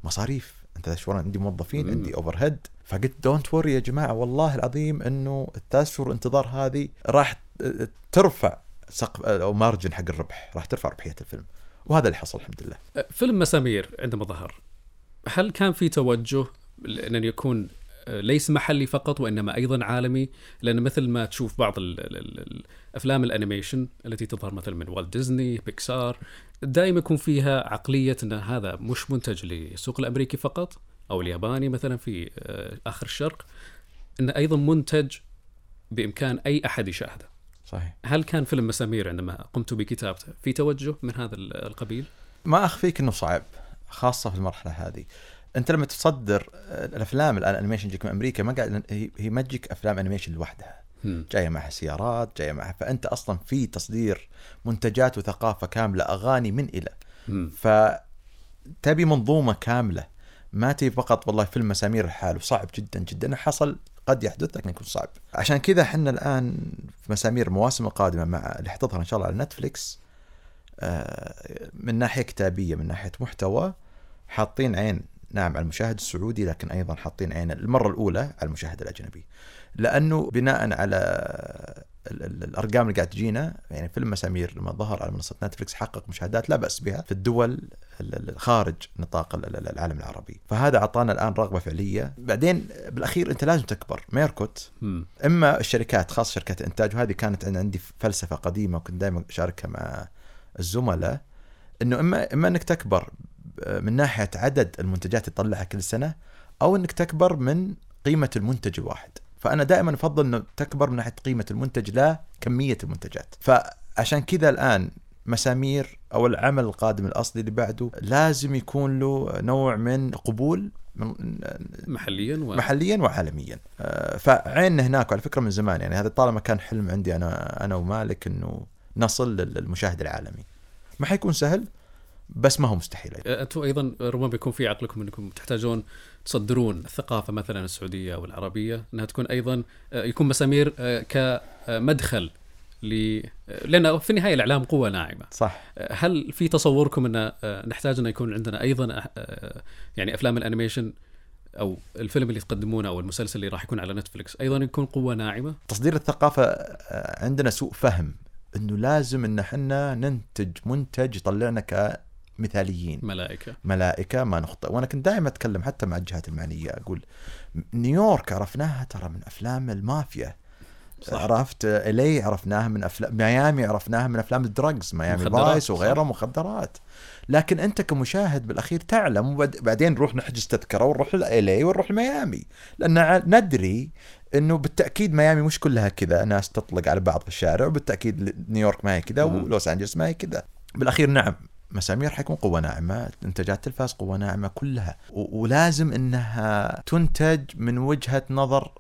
مصاريف. أنت ثلاث شهور عندي موظفين مم. عندي overhead فقلت don't worry يا جماعة والله العظيم إنه الثلاث شهور انتظار هذه راح ترفع سقف أو margin حق الربح راح ترفع ربحية الفيلم وهذا اللي حصل الحمد لله. آه، فيلم مسامير عندما ظهر هل كان في توجه لأن يكون آه، ليس محلي فقط وإنما أيضا عالمي؟ لأن مثل ما تشوف بعض ال ال ال الأفلام ال animation التي تظهر مثلا من والت ديزني بيكسار دائما يكون فيها عقلية أن هذا مش منتج للسوق الأمريكي فقط؟ أو الياباني مثلا في آه، آخر الشرق أنه أيضا منتج بإمكان أي أحد يشاهده صحيح هل كان فيلم مسامير عندما قمت بكتابته في توجه من هذا ال- القبيل؟ ما أخفيك إنه صعب خاصة في المرحلة هذه أنت لما تصدر الأفلام الآن animation تجيك من أمريكا ما قاعد هي ما تجيك أفلام animation لوحدها. جاية معها سيارات جاية معها فأنت أصلا في تصدير منتجات وثقافة كاملة أغاني من إلى هم. فتبي منظومة كاملة ما تبي فقط والله فيلم مسامير لحاله صعب جدا جدا. حصل قد يحدث لكن يكون صعب. عشان كذا إحنا الآن في مسامير المواسم القادمة مع اللي حتظهر إن شاء الله على نتفليكس آه، من ناحية كتابية من ناحية محتوى حاطين عين نعم على المشاهد السعودي لكن أيضا حاطين عين المرة الأولى على المشاهد الأجنبي. لأنه بناء على الأرقام اللي قاعد تجينا يعني فيلم مسامير لما ظهر على منصة نتفلكس حقق مشاهدات لا بأس بها في الدول ال- ال- خارج نطاق ال- ال- العالم العربي. فهذا أعطانا الآن رغبة فعلية. بعدين بالأخير أنت لازم تكبر. ميركوت. إما الشركات خاصة شركات الانتاج وهذه كانت عن- عندي فلسفة قديمة وكنت دائما أشاركها مع الزملاء إنه اما إما إنك تكبر من ناحية عدد المنتجات اللي تطلعها كل سنة أو إنك تكبر من قيمة المنتج الواحد. فأنا دائما أفضل إنه تكبر من ناحية قيمة المنتج لا كمية المنتجات. فعشان كذا الآن مسامير أو العمل القادم الأصلي اللي بعده لازم يكون له نوع من قبول من محليا و... محليا وعالميا. آه، فعيننا هناك وعلى فكرة من زمان يعني هذا طالما كان حلم عندي أنا أنا ومالك إنه نصل للمشاهد العالمي. ما حيكون سهل؟ بس ما هو مستحيل. أنتم أيضا ربما بيكون في عقلكم أنكم تحتاجون تصدرون الثقافة مثلا السعودية أو العربية أنها تكون أيضا آه، يكون مسامير آه، كمدخل ل لأن في النهاية الإعلام قوة ناعمة. صح. آه، هل في تصوركم أن آه، نحتاج أن يكون عندنا أيضا آه، يعني أفلام ال animation أو الفيلم اللي تقدمونه أو المسلسل اللي راح يكون على نتفلكس أيضا يكون قوة ناعمة؟ تصدير الثقافة آه، عندنا سوء فهم إنه لازم إن إحنا ننتج منتج يطلعنا كمثاليين ملائكة. ملائكة ما نخطئ. وأنا كنت دائما أتكلم حتى مع الجهات المعنية أقول نيويورك عرفناها ترى من أفلام المافيا. صح. عرفت؟ الي عرفناها من افلام ميامي عرفناها من أفلام ال drugs Miami Vice وغيرها مخدرات. لكن أنت كمشاهد بالأخير تعلم وبعد- بعدين نروح نحجز تذكرة ونروح الي ونروح لميامي لأن ندري إنه بالتأكيد ميامي مش كلها كذا ناس تطلق على بعض في الشارع وبالتأكيد نيويورك ما هي كذا. ولوس انجلوس ما هي كذا. بالأخير نعم. مسامير حيكون قوة ناعمة إنتاجات تلفاز قوة ناعمة كلها. ولازم إنها تنتج من وجهة نظر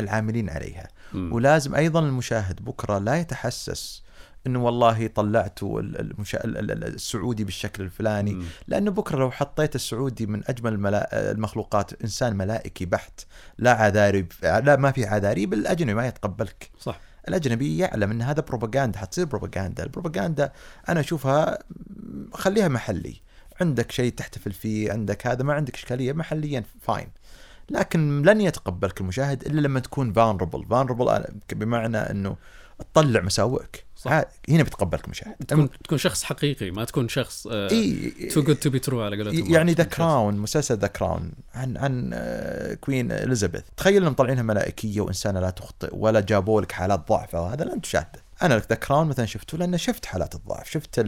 العاملين عليها. مم. ولازم أيضا المشاهد بكرة لا يتحسس إنه والله طلعتوا ال- المشا... ال- ال- السعودي بالشكل الفلاني. مم. لأنه بكرة لو حطيت السعودي من أجمل الملا... المخلوقات إنسان ملائكي بحت لا عذاري لا ما في عذاري بالأجنبي ما يتقبلك. صح. الأجنبي يعلم إن هذا بروباغندا حتصير بروباغندا البروباغندا أنا أشوفها خليها محلي. عندك شيء تحتفل فيه عندك هذا ما عندك إشكالية محليا fine لكن لن يتقبلك المشاهد إلا لما تكون vulnerable vulnerable بمعنى إنه تطلع مساوئك. صح. هنا بيتقبلك المشاهد تكون تكون شخص حقيقي ما تكون شخص إي too good to be true على قولتهم. يعني The Crown مسلسل The Crown عن عن آه، Queen اليزابيث تخيل إنهم مطلعينها ملائكية وإنسانة لا تخطئ ولا جابوا لك حالات ضعف وهذا لن تشاهده. أنا The Crown مثلا شفته لأن شفت حالات الضعف شفت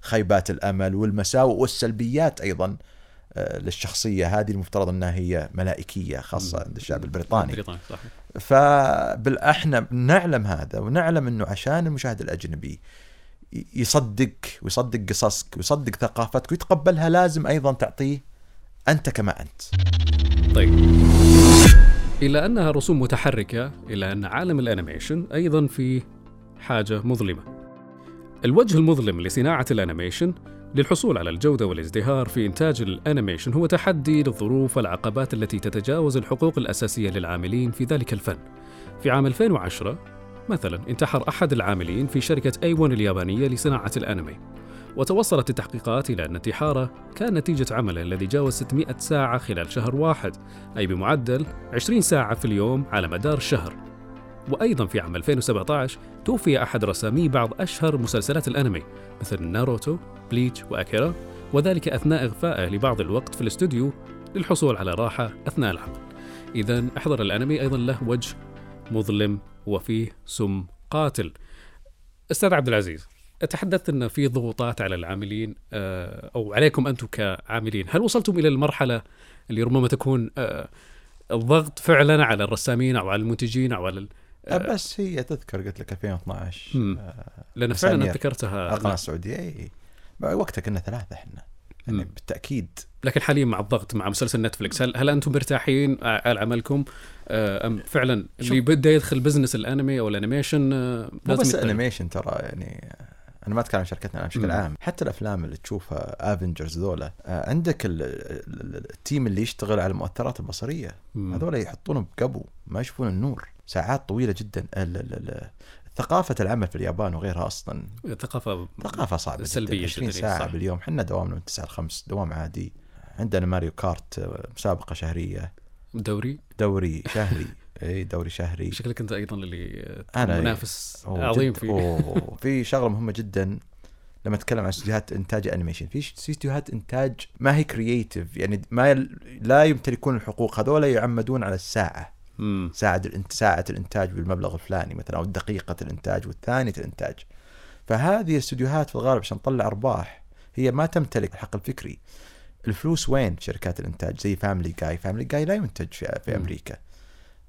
خيبات الأمل والمساوئ والسلبيات أيضا. آه، للشخصية هذه المفترض أنها هي ملائكية خاصة عند الشعب البريطاني. بريطاني صح فاحنا نعلم هذا ونعلم إنه عشان المشاهد الأجنبي ي- يصدق ويصدق قصصك ويصدق ثقافتك ويتقبلها لازم أيضا تعطيه أنت كما أنت. طيب. إلى أنها رسوم متحركة إلا أن عالم ال animation أيضا فيه حاجة مظلمة. الوجه المظلم لصناعة ال animation للحصول على الجودة والازدهار في إنتاج ال animation هو تحدي للظروف والعقبات التي تتجاوز الحقوق الأساسية للعاملين في ذلك الفن. في عام 2010 مثلا انتحر أحد العاملين في شركة A1 اليابانية لصناعة الأنمي وتوصلت التحقيقات إلى أن انتحاره كان نتيجة عمله الذي جاوز 600 ساعة خلال شهر واحد أي بمعدل 20 ساعة في اليوم على مدار الشهر وأيضا في عام 2017 توفي أحد رسامي بعض أشهر مسلسلات الأنمي مثل ناروتو، بليتش وأكيرا وذلك أثناء إغفائه لبعض الوقت في الاستوديو للحصول على راحة أثناء العمل إذا أحضر الأنمي أيضا له وجه مظلم وفيه سم قاتل أستاذ عبد العزيز تحدثت أن في ضغوطات على العاملين آه، أو عليكم أنتم كعاملين هل وصلتم إلى المرحلة اللي ربما تكون آه، الضغط فعلا على الرسامين أو على المنتجين أو على. بس هي تذكر قلت لك 2012 مم. آه، لأن فعلا ذكرتها القناه السعودية إي وقتها كنا ثلاثة إحنا يعني. بالتأكيد لكن حاليا مع الضغط مع مسلسل نتفلكس هل هل أنتم مرتاحين على عملكم آه، أم فعلا اللي بده يدخل business الأنمي أو ال animation آه، مو بس. animation ترى يعني أنا ما أتكلم عن شركتنا أنا بشكل. عام حتى الأفلام اللي تشوفها Avengers ذولا آه، عندك ال- ال- ال- ال team اللي يشتغل على المؤثرات البصرية. هذول يحطونهم بقبو ما يشوفون النور. ساعات طويلة جدا. ثقافة العمل في اليابان وغيرها أصلا. ثقافة ثقافة صعبة سلبية جدا 20 جداً، ساعة صح. باليوم. إحنا دوامنا من 9 ل 5 دوام عادي. عندنا Mario Kart آه، مسابقة شهرية. دوري؟ دوري شهري. اي دوري شهري. شكلك أنت أيضا اللي أنا- منافس أوه، عظيم في في شغلة مهمة جدا لما أتكلم عن استديوهات إنتاج animation في استديوهات إنتاج ما هي creative يعني ما. لا يمتلكون الحقوق. هذول يعمدون على الساعة. مم. الانت... ساعة الإنتاج بالمبلغ الفلاني مثلا أو دقيقة الإنتاج والثانية الإنتاج. فهذه الاستديوهات في الغالب عشان تطلع أرباح هي ما تمتلك الحق الفكري. الفلوس وين في شركات الإنتاج؟ زي Family Guy Family Guy لا ينتج في, في مم.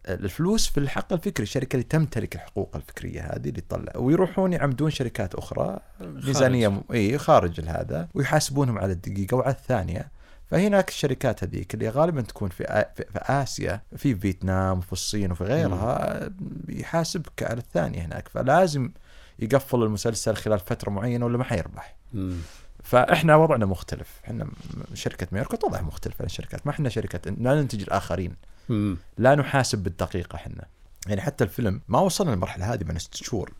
الفلوس في الحق الفكري الشركة اللي تمتلك الحقوق الفكرية هذه اللي تطلع ويروحون يعمدون شركات أخرى ميزانية م... إي خارج هذا ويحاسبونهم على الدقيقة وعلى الثانية. فهناك الشركات هذيك اللي غالبا تكون في, آ... في في آسيا في فيتنام وفي الصين وفي غيرها يحاسبك على الثانية هناك. فلازم يقفل المسلسل خلال فترة معينة ولا ما حيربح. مم. فإحنا وضعنا مختلف. إحنا م- شركة ميركوت وضعها مختلف عن الشركات ما إحنا شركة لا ننتج الآخرين. مم. لا نحاسب بالدقيقة إحنا يعني حتى الفيلم ما وصلنا للمرحلة هذه من ست شهور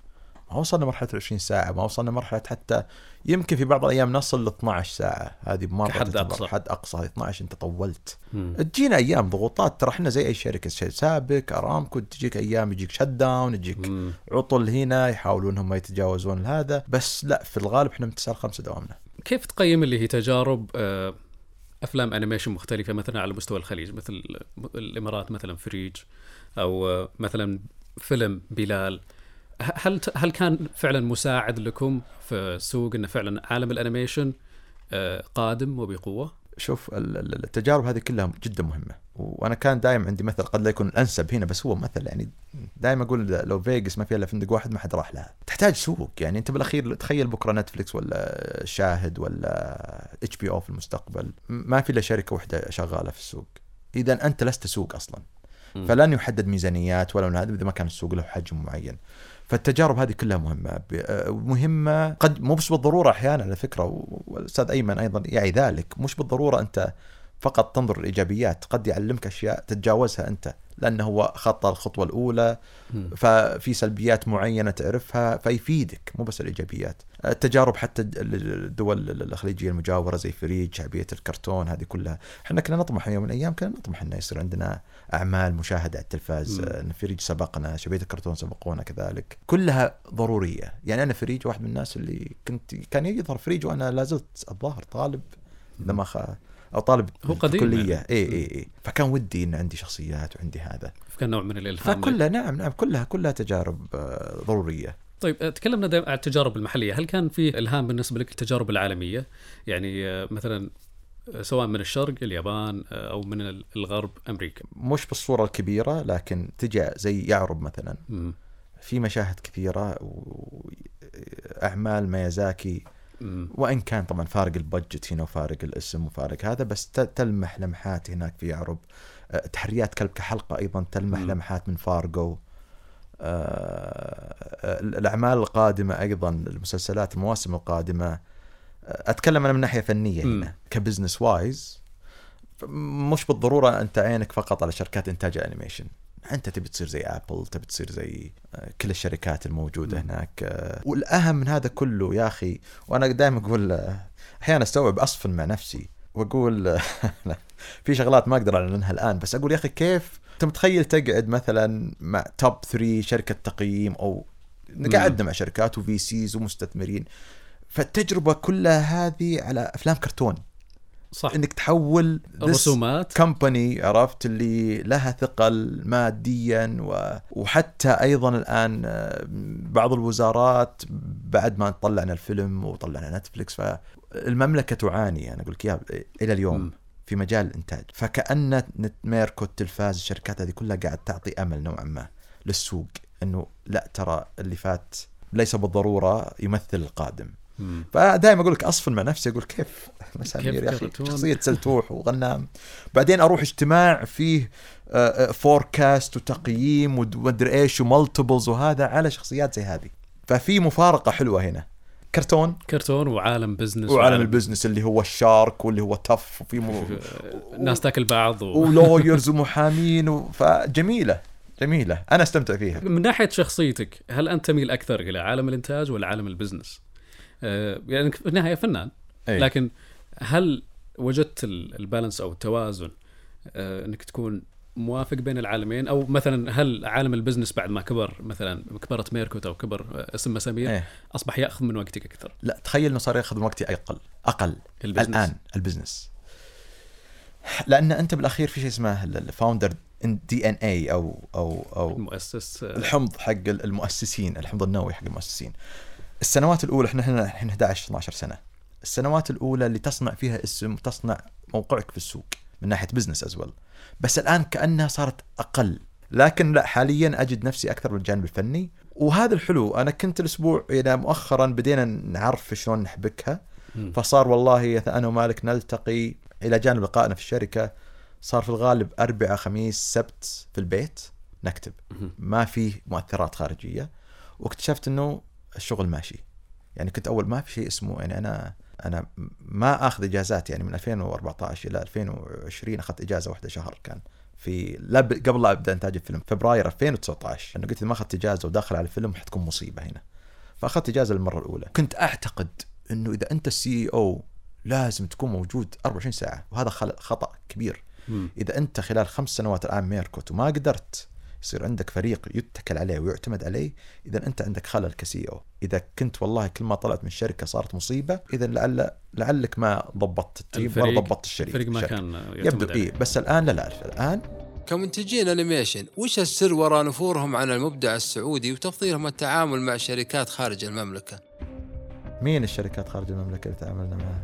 ما وصلنا مرحلة 20 ساعة ما وصلنا مرحلة حتى يمكن في بعض الأيام نصل ل 12 ساعة هذه مرة كحد تعتبر أقصى. حد أقصى هذه 12 أنت طولت مم. تجينا أيام ضغوطات ترى إحنا زي أي شركة شيء سابق أرامكو تجيك أيام يجيك shutdown يجيك مم. عطل هنا يحاولون هم يتجاوزون هذا بس لا في الغالب إحنا من 9 ل 5 دوامنا كيف تقيم اللي هي تجارب آه، أفلام animation مختلفة مثلا على مستوى الخليج مثل الإمارات مثلا فريج أو مثلا فيلم بلال هل هل كان فعلا مساعد لكم في السوق إنه فعلا عالم ال animation آه، قادم وبقوة؟ شوف ال- ال- التجارب هذه كلها جدا مهمة. وأنا كان دائما عندي مثل قد لا يكون الأنسب هنا بس هو مثل يعني دائما أقول لو فيجاس ما فيها إلا فندق واحد ما حد راح لها. تحتاج سوق يعني. أنت بالأخير تخيل بكرة نتفلكس ولا شاهد ولا HBO في المستقبل ما في إلا شركة واحدة شغالة في السوق. اذا أنت لست سوق أصلا. فلن يحدد ميزانيات ولا هذا إذا ما كان السوق له حجم معين. فالتجارب هذه كلها مهمة. آه، مهمة قد مو بس بالضرورة أحيانا على فكرة والاستاذ أيمن أيضا يعي ذلك. مش بالضرورة أنت فقط تنظر الايجابيات قد يعلمك أشياء تتجاوزها أنت لأنه هو خطى الخطوة الأولى. ففي سلبيات معينة تعرفها فيفيدك مو بس الإيجابيات. التجارب حتى الدول الخليجيه المجاورة زي فريج شعبيه الكرتون هذه كلها. إحنا كنا نطمح يوم من الأيام كنا نطمح إنه يصير عندنا أعمال مشاهدة على التلفاز. إن فريج سبقنا شعبيه الكرتون سبقونا كذلك. كلها ضرورية. يعني أنا فريج واحد من الناس اللي كنت كان يظهر فريج وأنا لا زلت الظاهر طالب إذا ما خ... أو طالب هو قديم كلية. يعني. اي اي اي فكان ودي إن عندي شخصيات وعندي هذا. كان نوع من الإلهام. فكلها نعم نعم كلها كلها تجارب آه، ضرورية. طيب تكلمنا دائما عن التجارب المحلية، هل كان في إلهام بالنسبة لك التجارب العالمية؟ يعني مثلا سواء من الشرق اليابان أو من ال- الغرب أمريكا. مش بالصورة الكبيرة لكن تجي زي يعرب مثلا مم. في مشاهد كثيرة واعمال ميازاكي. وإن كان طبعا فارق البادجت هنا وفارق الاسم وفارق هذا بس تلمح لمحات هناك في يعرب آه، تحريات كلب كحلقة أيضا تلمح مم. لمحات من فارجو الأعمال القادمة أيضا المسلسلات المواسم القادمة آه، أتكلم أنا من ناحية فنية. هنا ك business wise مش بالضرورة أنت عينك فقط على شركات إنتاج ال animation أنت تبي تصير زي Apple تبي تصير زي آه، كل الشركات الموجودة مم. هناك آه، والأهم من هذا كله يا أخي وأنا دائما أقول آه، أحيانا أستوعب أصفن مع نفسي وأقول آه، في شغلات ما أقدر أعلنها الآن بس أقول يا أخي كيف أنت متخيل تقعد مثلا مع top 3 شركة تقييم أو قعدنا مع شركات و VCs ومستثمرين. فالتجربة كلها هذه على أفلام كرتون. صح. إنك تحول this الرسومات. company عرفت اللي لها ثقل ماديا و... وحتى أيضا الآن آه، بعض الوزارات بعد ما طلعنا الفيلم وطلعنا نتفلكس فالمملكة تعاني أنا أقول لك إلى اليوم. مم. في مجال الإنتاج. فكأن إنت ميركوت التلفاز الشركات هذه كلها قاعد تعطي أمل نوعا ما للسوق إنه لا ترى اللي فات ليس بالضرورة يمثل القادم. فدائما أقول لك أصفن مع نفسي أقول كيف؟ مسامير يا أخي؟ شخصية سلتوح وغنام. بعدين أروح اجتماع فيه forecast وتقييم ومدري إيش و multiples وهذا على شخصيات زي هذه. ففي مفارقة حلوة هنا. كرتون كرتون وعالم business وعالم ال business اللي هو ال shark واللي هو tough وفي م... الناس تاكل بعض و... و lawyers ومحامين و... فجميلة جميلة أنا أستمتع فيها من ناحية شخصيتك هل أنت تميل أكثر إلى عالم الإنتاج ولا عالم ال business؟ آه، يعني في النهاية فنان أي. لكن هل وجدت ال- البالانس أو التوازن آه، إنك تكون موافق بين العالمين؟ أو مثلا هل عالم ال business بعد ما كبر مثلا كبرت ميركوت أو كبر اسم مسامير إيه. أصبح يأخذ من وقتك أكثر؟ لا تخيل إنه صار يأخذ من وقتي أقل أقل ال business. الآن ال business. لأن أنت بالأخير في شيء اسمه ال founder DNA أو أو أو المؤسس. الحمض حق المؤسسين الحمض النووي حق المؤسسين. السنوات الأولى إحنا إحنا الحين 11 12 سنة. السنوات الأولى اللي تصنع فيها اسم وتصنع موقعك في السوق من ناحية business بس الآن كأنها صارت أقل. لكن لا حاليا أجد نفسي أكثر بالجانب الفني. وهذا الحلو أنا كنت الأسبوع إلى مؤخرا بدينا نعرف شلون نحبكها. فصار والله أنا ومالك نلتقي إلى جانب لقائنا في الشركة. صار في الغالب اربعاء خميس سبت في البيت نكتب. ما في مؤثرات خارجية. واكتشفت إنه الشغل ماشي. يعني كنت أول ما في شيء اسمه يعني أنا أنا ما أخذ اجازات يعني من 2014 إلى 2020 أخذت إجازة واحدة شهر كان. في لا ب- قبل لا أبدأ إنتاج الفيلم فبراير 2019 انه قلت إذا ما أخذت إجازة وداخل على الفيلم حتكون مصيبة هنا. فأخذت إجازة للمرة الأولى. كنت أعتقد إنه إذا أنت ال CEO لازم تكون موجود 24 ساعة وهذا خطأ كبير. إذا أنت خلال خمس سنوات الآن ميركوت وما قدرت يصير عندك فريق يتكل عليه ويعتمد عليه إذا أنت عندك خلل ك CEO إذا كنت والله كل ما طلعت من الشركة صارت مصيبة إذا لعل لعلك ما ضبطت ال team ولا ضبطت الشريك الفريق ما الشركة. كان يعتمد يبدو. إيه بس الآن لا لا الآن كمنتجين animation وش السر وراء نفورهم عن المبدع السعودي وتفضيلهم التعامل مع شركات خارج المملكة؟ مين الشركات خارج المملكة اللي تعاملنا معها؟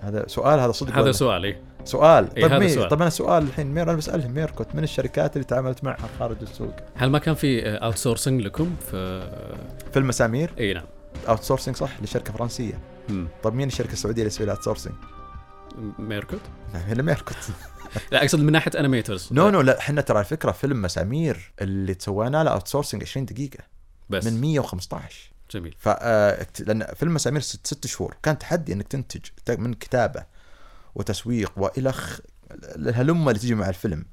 هذا سؤال هذا صدق هذا ولا؟ سؤال. إيه، طيب هذا سؤال. طب أنا سؤال الحين. مير أنا بسألهم. ميركوت من الشركات اللي تعاملت معها؟ خارج السوق. هل ما كان في outsourcing لكم في في المسامير؟ اي نعم. outsourcing صح لشركة فرنسية. مم. طيب مين الشركة السعودية اللي تسوي لها outsourcing ميركوت هنا ميركوت لا أقصد من ناحية animators no no لا إحنا ترى الفكرة فيلم مسامير اللي سوينا له outsourcing 20 دقيقة. بس. من 115 جميل. ف آه، لأن فيلم مسامير ست, ست شهور. كان تحدي إنك تنتج من كتابة. وتسويق وإلى خ... الهلمه اللي تجي مع الفيلم.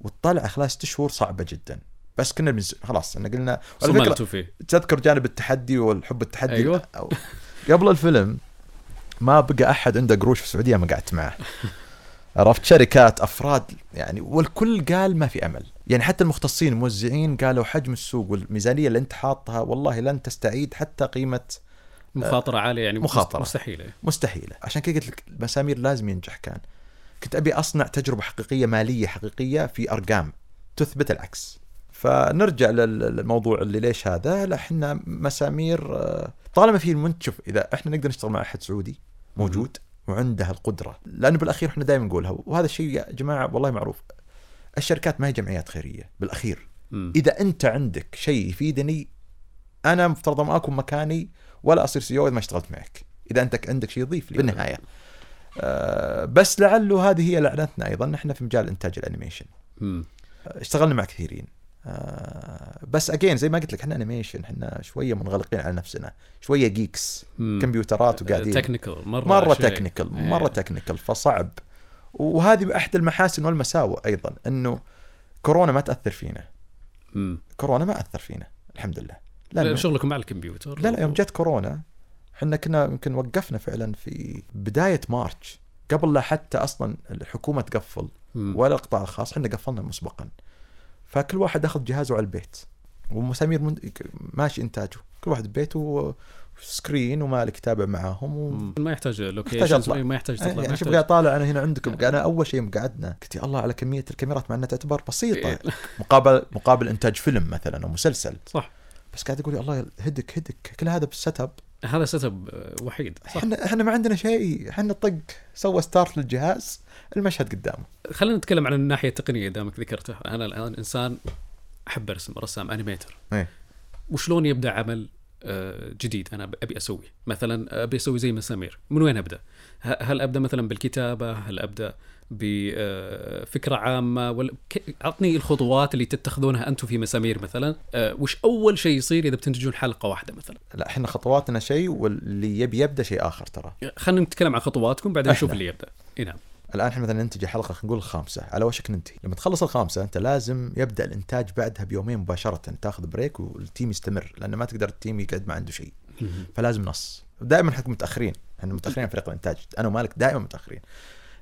وتطلع خلال ست شهور صعبة جدا. بس كنا بنز... خلاص إحنا قلنا صملتوا فيه. تذكر جانب التحدي والحب التحدي. أيوة. أو- قبل الفيلم ما بقى أحد عنده قروش في السعودية ما قعدت معه. عرفت؟ شركات أفراد يعني والكل قال ما في أمل. يعني حتى المختصين الموزعين قالوا حجم السوق والميزانية اللي أنت حاطها والله لن تستعيد حتى قيمة مخاطرة عالية يعني مخاطرة. مستحيلة. مستحيلة. عشان كذا قلت لك مسامير لازم ينجح كان. كنت أبي أصنع تجربة حقيقية مالية حقيقية في أرقام تثبت العكس. فنرجع لل- للموضوع اللي ليش هذا؟ لا إحنا مسامير آه، طالما في المنتج شوف إذا إحنا نقدر نشتغل مع أحد سعودي موجود وعنده القدرة لأنه بالأخير إحنا دائما نقولها وهذا الشيء يا جماعة والله معروف الشركات ما هي جمعيات خيرية بالأخير. إذا أنت عندك شيء يفيدني أنا مفترض ما اكون مكاني ولا أصير سي إذا ما اشتغلت معك. إذا انت عندك شيء يضيف لي. بالنهاية. آه بس لعله هذه هي لعنتنا أيضا. إحنا في مجال إنتاج ال animation. آه، اشتغلنا مع كثيرين. آه بس again زي ما قلت لك إحنا animation إحنا شوية منغلقين على نفسنا. شوية geeks مم. كمبيوترات وقاعدين. technical مرة مرة. technical إيه. مرة technical فصعب. وهذه أحد المحاسن والمساوئ أيضا إنه كورونا ما تأثر فينا. مم. كورونا ما أثر فينا الحمد لله. لا شغلكم مع الكمبيوتر لا لا يوم جت كورونا إحنا كنا يمكن وقفنا فعلا في بداية March قبل لا حتى أصلا الحكومة تقفل. ولا القطاع الخاص إحنا قفلنا مسبقا. فكل واحد أخذ جهازه على البيت ومسامير من... ماشي إنتاجه. كل واحد ببيته و screen ومالك يتابع معاهم و... ما يحتاج locations أطلع. ما يحتاج تطلع يعني شوف قاعد طالع أنا هنا عندكم. أنا أول شيء مقعدنا قلت يا الله على كمية الكاميرات مع إنها تعتبر بسيطة. إيه. مقابل مقابل إنتاج فيلم مثلا أو مسلسل. صح. بس قاعد أقول يا الله هذاك هذاك كل هذا بال setup هذا setup وحيد. صح. إحنا إحنا ما عندنا شيء إحنا طق سوى start للجهاز المشهد قدامه. خلينا نتكلم عن الناحية التقنية دامك ذكرته. أنا الآن إنسان أحب أرسم رسام animator إيه. وشلون يبدأ عمل آه، جديد أنا أبي أسوي مثلا أبي أسوي زي مسامير. من وين أبدأ؟ هل أبدأ مثلا بالكتابة؟ هل أبدأ بفكرة عامة ولا أعطني الخطوات اللي تتخذونها أنتم في مسامير مثلا. آه، وش أول شيء يصير إذا بتنتجون حلقة واحدة مثلا؟ لا إحنا خطواتنا شيء واللي يبي يبدأ شيء آخر ترى. خلينا نتكلم عن خطواتكم بعدين نشوف. اللي يبدأ. إي نعم. الآن إحنا مثلا ننتج حلقة خلينا نقول الخامسه على وشك ننتهي. لما تخلص الخامسة أنت لازم يبدأ الإنتاج بعدها بيومين مباشرة. تاخذ break وال team يستمر لأن ما تقدر ال team يقعد ما عنده شيء. فلازم نص. دائما حكم متأخرين. إحنا متأخرين عن فريق الإنتاج. أنا ومالك دائما متأخرين.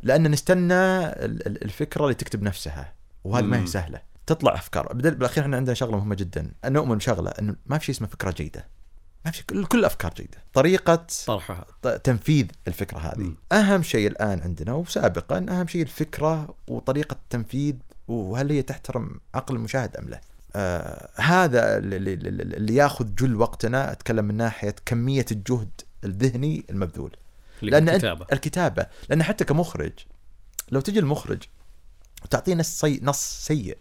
لأن نستنى ال- ال- الفكرة اللي تكتب نفسها وهذه ما هي. سهلة. تطلع أفكار. بالأخير إحنا عندنا شغلة مهمة جدا. نؤمن بشغلة إنه ما في شيء اسمه فكرة جيدة. ما في شيء كل كل الافكار جيدة. طريقة طرحها. تنفيذ الفكرة هذه. مم. أهم شيء الآن عندنا وسابقا أهم شيء الفكرة وطريقة التنفيذ وهل هي تحترم عقل المشاهد أم لا. آه هذا اللي, اللي, اللي ياخذ جل وقتنا أتكلم من ناحية كمية الجهد الذهني المبذول. لأن الكتابة. الكتابة لأن حتى كمخرج لو تجي المخرج وتعطيه نص سيء نص سيء.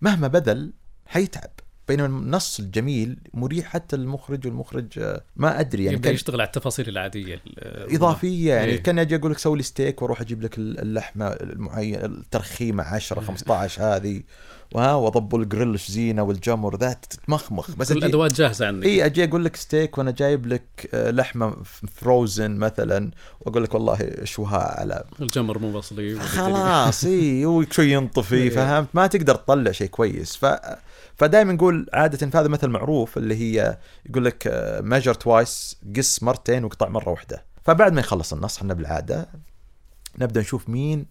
مهما بذل حيتعب. بينما النص الجميل مريح حتى المخرج والمخرج آه، ما أدري يعني يبدأ كان- يشتغل على التفاصيل العادية ال- إضافية يعني إيه. كان أجي أقول لك سوي لي ستيك وأروح أجيب لك اللحمة المعينة الترخيمة 10 15 هذه. وها واضب الجريلش زينه والجمر ذا تتمخمخ. بس الادوات جاهزة عندك. إي أجي أقول لك ستيك وأنا جايب لك آه، لحمة فروزن مثلا وأقول لك والله اشوها على الجمر مو بصلي خلاص إي وشوي ينطفي. فهمت؟ ما تقدر تطلع شيء كويس. ف فدائما نقول عادة في هذا مثل معروف اللي هي يقول لك ميجر توايس قس مرتين وقطع مرة واحدة. فبعد ما يخلص النص إحنا بالعادة نبدأ نشوف مين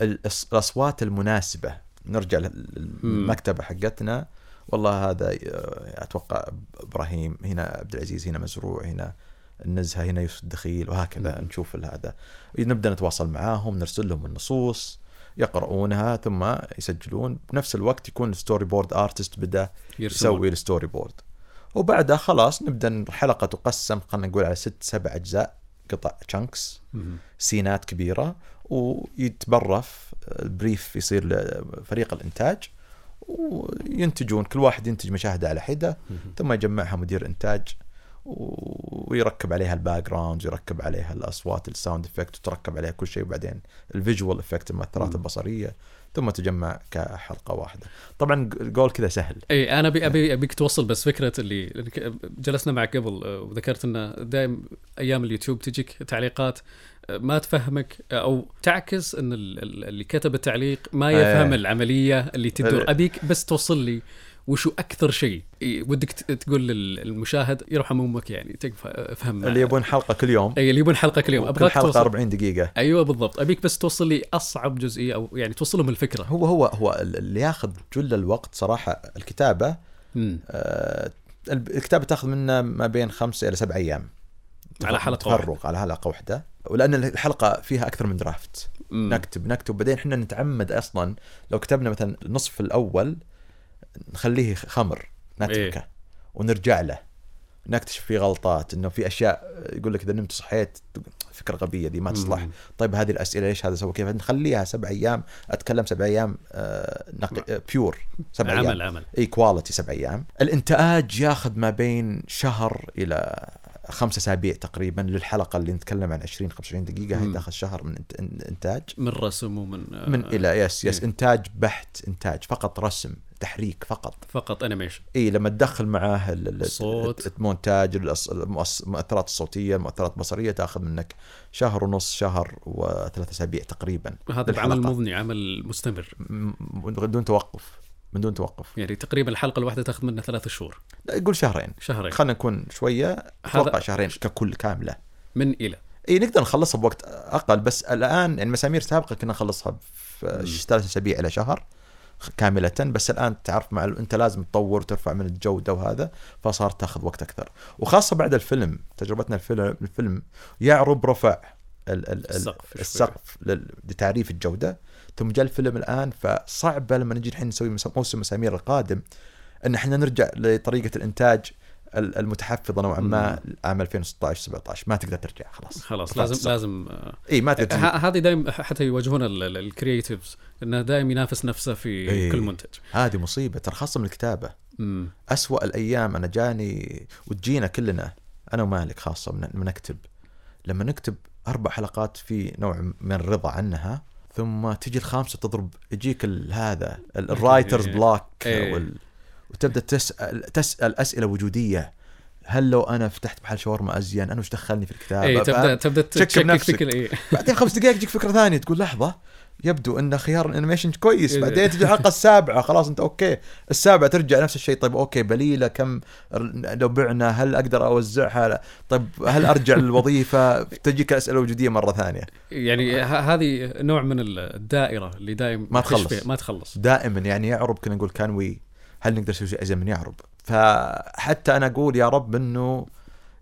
الأصوات المناسبة. نرجع للمكتبة حقتنا. والله هذا آه، أتوقع إبراهيم هنا عبد العزيز هنا مزروع هنا النزهة هنا يوسف الدخيل وهكذا نشوف هذا. نبدأ نتواصل معاهم نرسل لهم النصوص يقرؤونها ثم يسجلون. بنفس الوقت يكون ال storyboard artist بدأ يرسمون. يسوي ال storyboard وبعدها خلاص نبدأ الحلقة تقسم خلينا نقول على ست سبع أجزاء قطع chunks. سينات كبيرة. ويتبرف ال brief يصير لفريق الإنتاج وينتجون كل واحد ينتج مشاهده على حدة. ثم يجمعها مدير إنتاج ويركب عليها ال background يركب عليها الأصوات ال sound effect وتركب عليها كل شيء وبعدين ال visual effect المؤثرات. البصرية ثم تجمع كحلقة واحدة طبعا الجول كذا سهل إي أنا ابي ابي أبيك توصل بس فكرة اللي جلسنا معك قبل وذكرت إنه دائم أيام اليوتيوب تجيك تعليقات ما تفهمك آه، أو تعكس إن ال- ال- اللي كتب التعليق ما يفهم إيه. العملية اللي تدور. إيه. أبيك بس توصل لي وشو أكثر شيء. ودك تقول للمشاهد يرحم أمك يعني تقف افهم اللي يبون حلقة كل يوم. إي اللي يبون حلقة كل يوم. أبغاك حلقة توصل. 40 دقيقة. أيوه بالضبط. أبيك بس توصل لي أصعب جزئية أو يعني توصلهم الفكرة. هو هو هو اللي ياخذ جل الوقت صراحة الكتابة. آه، الكتابة تاخذ منا ما بين خمسة إلى سبع أيام. على حلقة تفرغ على حلقة واحدة. ولأن الحلقة فيها أكثر من درافت. مم. نكتب نكتب. بعدين إحنا نتعمد أصلا لو كتبنا مثلا النصف الأول نخليه تخمر نتركه إيه. ونرجع له. نكتشف فيه غلطات إنه في أشياء يقول لك إذا نمت صحيت فكرة غبية دي ما تصلح. مم. طيب هذه الأسئلة ليش هذا سوى كيف؟ نخليها سبع أيام أتكلم سبع أيام آه آه pure سبع أيام. عمل. عمل إي quality سبع أيام. الإنتاج ياخذ ما بين شهر إلى خمسة أسابيع تقريبا للحلقة اللي نتكلم عن 20 25 دقيقة هي. تاخذ شهر من إنتاج من رسم ومن آه، من A إلى yes yes إيه. إنتاج بحت إنتاج فقط رسم تحريك فقط فقط animation إي لما تدخل معاه ال- ال- الصوت. المونتاج المؤثرات الصوتيه المؤثرات البصريه تأخذ منك شهر ونص شهر وثلاث أسابيع تقريبا هذا بعمل. مضني عمل مستمر م- من دون توقف من دون توقف. يعني تقريبا الحلقة الواحدة تاخذ منا ثلاث شهور. لا يقول شهرين. شهرين. خلينا نكون شوية أتوقع شهرين ككل كاملة. من إلى. إي نقدر نخلصها بوقت أقل بس الآن يعني مسامير سابقة كنا نخلصها في ثلاث أسابيع إلى شهر كاملة بس الآن تعرف مع أنت لازم تطور وترفع من الجودة وهذا فصارت تاخذ وقت أكثر. وخاصة بعد الفيلم تجربتنا الفيلم الفيلم يعرب رفع ال ال السقف. السقف لتعريف الجودة. ثم جاء الفيلم الآن فصعبة لما نجي الحين نسوي موسم مسامير القادم إن إحنا نرجع لطريقة الإنتاج ال- المتحفظة نوعا ما عام 2016 17 ما تقدر ترجع خلاص. خلاص لازم السقف. لازم آه، إي ما تقدر هذه دائما حتى يواجهون ال creatives إنه دائما ينافس نفسه في إيه. كل منتج. هذه مصيبة ترى خاصة من الكتابة. مم. أسوأ الأيام أنا جاني وتجينا كلنا أنا ومالك خاصة من من نكتب لما نكتب أربع حلقات في نوع من الرضا عنها ثم تجي الخامسة تضرب يجيك ال- هذا ال- ال writer's إيه. block إيه. وال... وتبدأ تسأل تسأل أسئلة وجودية هل لو أنا فتحت محل شاورما أزين أنا وش دخلني في الكتابة اي تبدا؟ تبدأ تشك تشكك كل اي بعدين خمس دقائق تجيك فكرة ثانية تقول لحظة يبدو إن خيار ال animation كويس. إيه. بعدين تجي الحلقة السابعة خلاص أنت okay. السابعة ترجع نفس الشيء. طيب okay بليلة كم؟ لو بعنا هل أقدر أوزعها؟ طيب هل أرجع للوظيفة؟ تجيك أسئلة وجودية مرة ثانية. يعني هذه نوع من الدائرة اللي دائما ما تخلص. ما تخلص. دائما يعني يعرب كنا نقول كان وي هل نقدر نسوي شيء من يعرب. فحتى أنا أقول يا رب إنه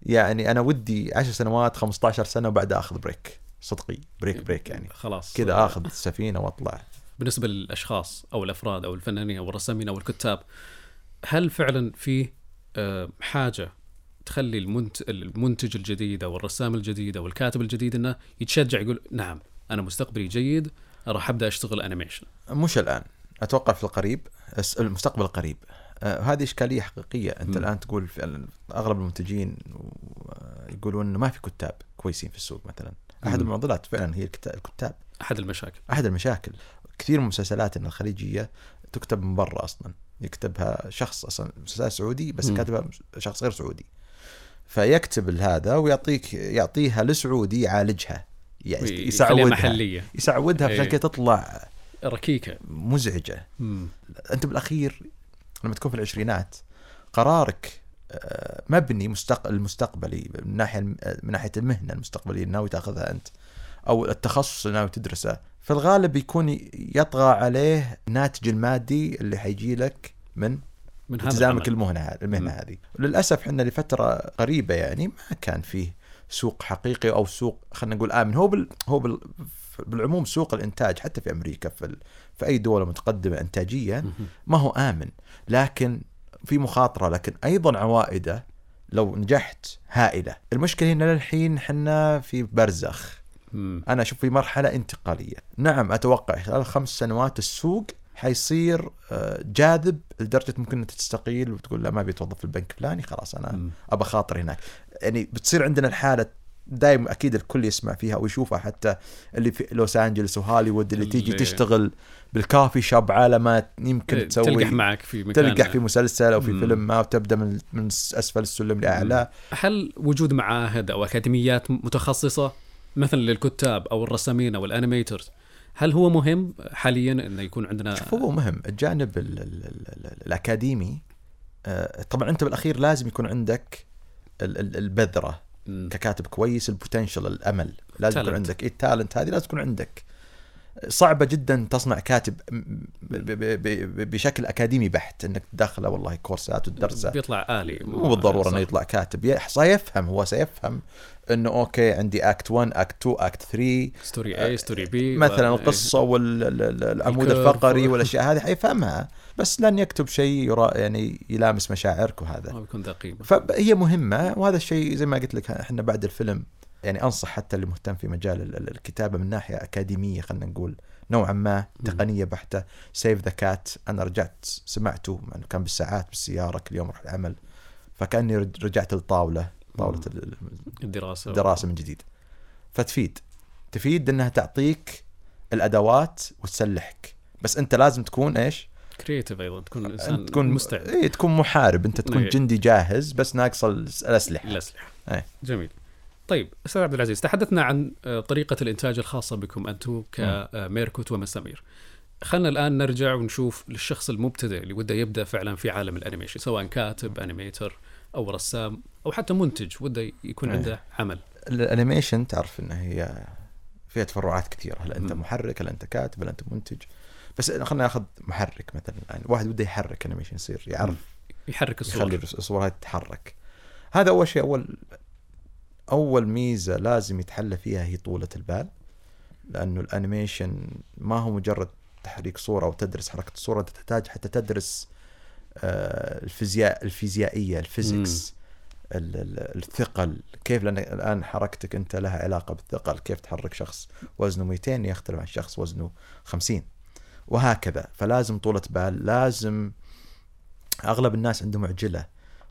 يعني أنا ودي 10 سنوات 15 سنة وبعدها أخذ break صدقي break break يعني. خلاص. كذا آخذ سفينة وأطلع. بالنسبة للأشخاص أو الأفراد أو الفنانين أو الرسامين أو الكتاب هل فعلا في آه، حاجة تخلي المنت... المنتج الجديد أو الرسام الجديد أو الكاتب الجديد إنه يتشجع يقول نعم أنا مستقبلي جيد راح أبدأ أشتغل انيميشن مش الآن. أتوقع في القريب المستقبل القريب آه، هذه إشكالية حقيقية. أنت مم. الآن تقول في أغلب المنتجين يقولون إنه ما في كتاب كويسين في السوق مثلا. أحد. المعضلات فعلا هي الكتا- الكتاب. أحد المشاكل. أحد المشاكل. كثير من المسلسلات الخليجية تكتب من برا أصلا. يكتبها شخص أصلا مسلسل سعودي بس. كاتبها شخص غير سعودي. فيكتب هذا ويعطيك يعطيها لسعودي يعالجها. يعني يسعودها. محلية. يسعودها عشان إيه. كذا تطلع ركيكة. مزعجة. مم. أنت بالأخير لما تكون في العشرينات قرارك مبني مستق... المستقبلي من ناحية من ناحية المهنة المستقبلية اللي ناوي تأخذها أنت أو التخصص اللي ناوي تدرسه في الغالب يكون يطغى عليه الناتج المادي اللي حيجي لك من من التزامك. المهنة المهنة. هذه للأسف إحنا لفترة قريبة يعني ما كان فيه سوق حقيقي أو سوق خلينا نقول آمن هو بال هو بال بالعموم سوق الإنتاج حتى في أمريكا في ال... في أي دولة متقدمة انتاجيا. ما هو آمن لكن في مخاطرة لكن أيضا عوائدة لو نجحت هائلة المشكلة هنا للحين حنا في برزخ مم. أنا أشوف في مرحلة انتقالية نعم أتوقع خلال خمس سنوات السوق حيصير آه، جاذب لدرجة ممكن أنت تستقيل وتقول لا ما ابي اتوظف في البنك الفلاني خلاص أنا. أبى خاطر هناك يعني بتصير عندنا الحالة دائما أكيد الكل يسمع فيها ويشوفها حتى اللي في لوس أنجلس وهوليوود اللي تيجي اللي- تشتغل بالكافي شوب على ما يمكن تسوي تلقح معك في مكان تلقح في مسلسل أو في مم. فيلم ما وتبدا من من أسفل السلم لأعلى. هل وجود معاهد أو أكاديميات متخصصة مثلا للكتاب أو الرسامين أو الأنيميترز هل هو مهم حاليا إنه يكون عندنا شوف هو مهم. الجانب ال ال ال ال الأكاديمي آه، طبعا أنت بالأخير لازم يكون عندك ال- ال- البذرة. مم. ككاتب كويس ال potential الأمل لازم يكون. عندك إيه ال talent هذه لازم تكون عندك صعبة جدا تصنع كاتب بشكل أكاديمي بحت إنك تدخله والله كورسات وتدرسه بيطلع آلي مو بالضرورة إنه. يطلع كاتب سيفهم هو سيفهم إنه okay عندي act 1 act 2 act 3 story A story B مثلا القصة والعمود. الفقري والأشياء هذه حيفهمها بس لن يكتب شيء يرا يعني يلامس مشاعرك وهذا. ما بيكون ذا قيمه فهي مهمة وهذا الشيء زي ما قلت لك إحنا بعد الفيلم يعني أنصح حتى اللي مهتم في مجال ال- ال- الكتابة من ناحية أكاديمية خلينا نقول نوعا ما تقنية بحتة. Save the Cat أنا رجعت سمعته كان بالساعات بالسيارة كل يوم أروح العمل فكأني رج- رجعت للطاوله طاولة ال- ال- الدراسة. الدراسة من جديد. فتفيد. تفيد إنها تعطيك الأدوات وتسلحك. بس أنت لازم تكون إيش؟ creative أيضا تكون إنسان تكون مستعد اي تكون محارب أنت تكون إيه. جندي جاهز بس ناقص الس- الأسلحة الأسلحة أي. جميل طيب أستاذ عبد العزيز تحدثنا عن آه، طريقة الإنتاج الخاصة بكم أنتم كميركوت ومسامير خلينا الآن نرجع ونشوف للشخص المبتدئ اللي وده يبدأ فعلا في عالم ال animation سواء كاتب animator أو رسام أو حتى منتج وده يكون. عنده عمل ال animation تعرف انها هي فيها تفرعات كثيرة هل أنت. محرك هل أنت كاتب هل أنت منتج بس خلينا ناخذ محرك مثلا الآن. واحد بده يحرك animation يصير يعرف يحرك الصورة. يخلي الصورة هذه تتحرك. هذا أول شيء أول أول ميزة لازم يتحلى فيها هي طولة البال لأنه ال animation ما هو مجرد تحريك صورة أو تدرس حركة الصورة أنت تحتاج حتى تدرس آه، الفيزياء الفيزيائية ال physics ال- ال- الثقل. كيف؟ لأن الآن حركتك أنت لها علاقة بالثقل. كيف تحرك شخص؟ وزنه 200 يختلف عن شخص وزنه 50 وهكذا فلازم طولة بال لازم أغلب الناس عندهم عجلة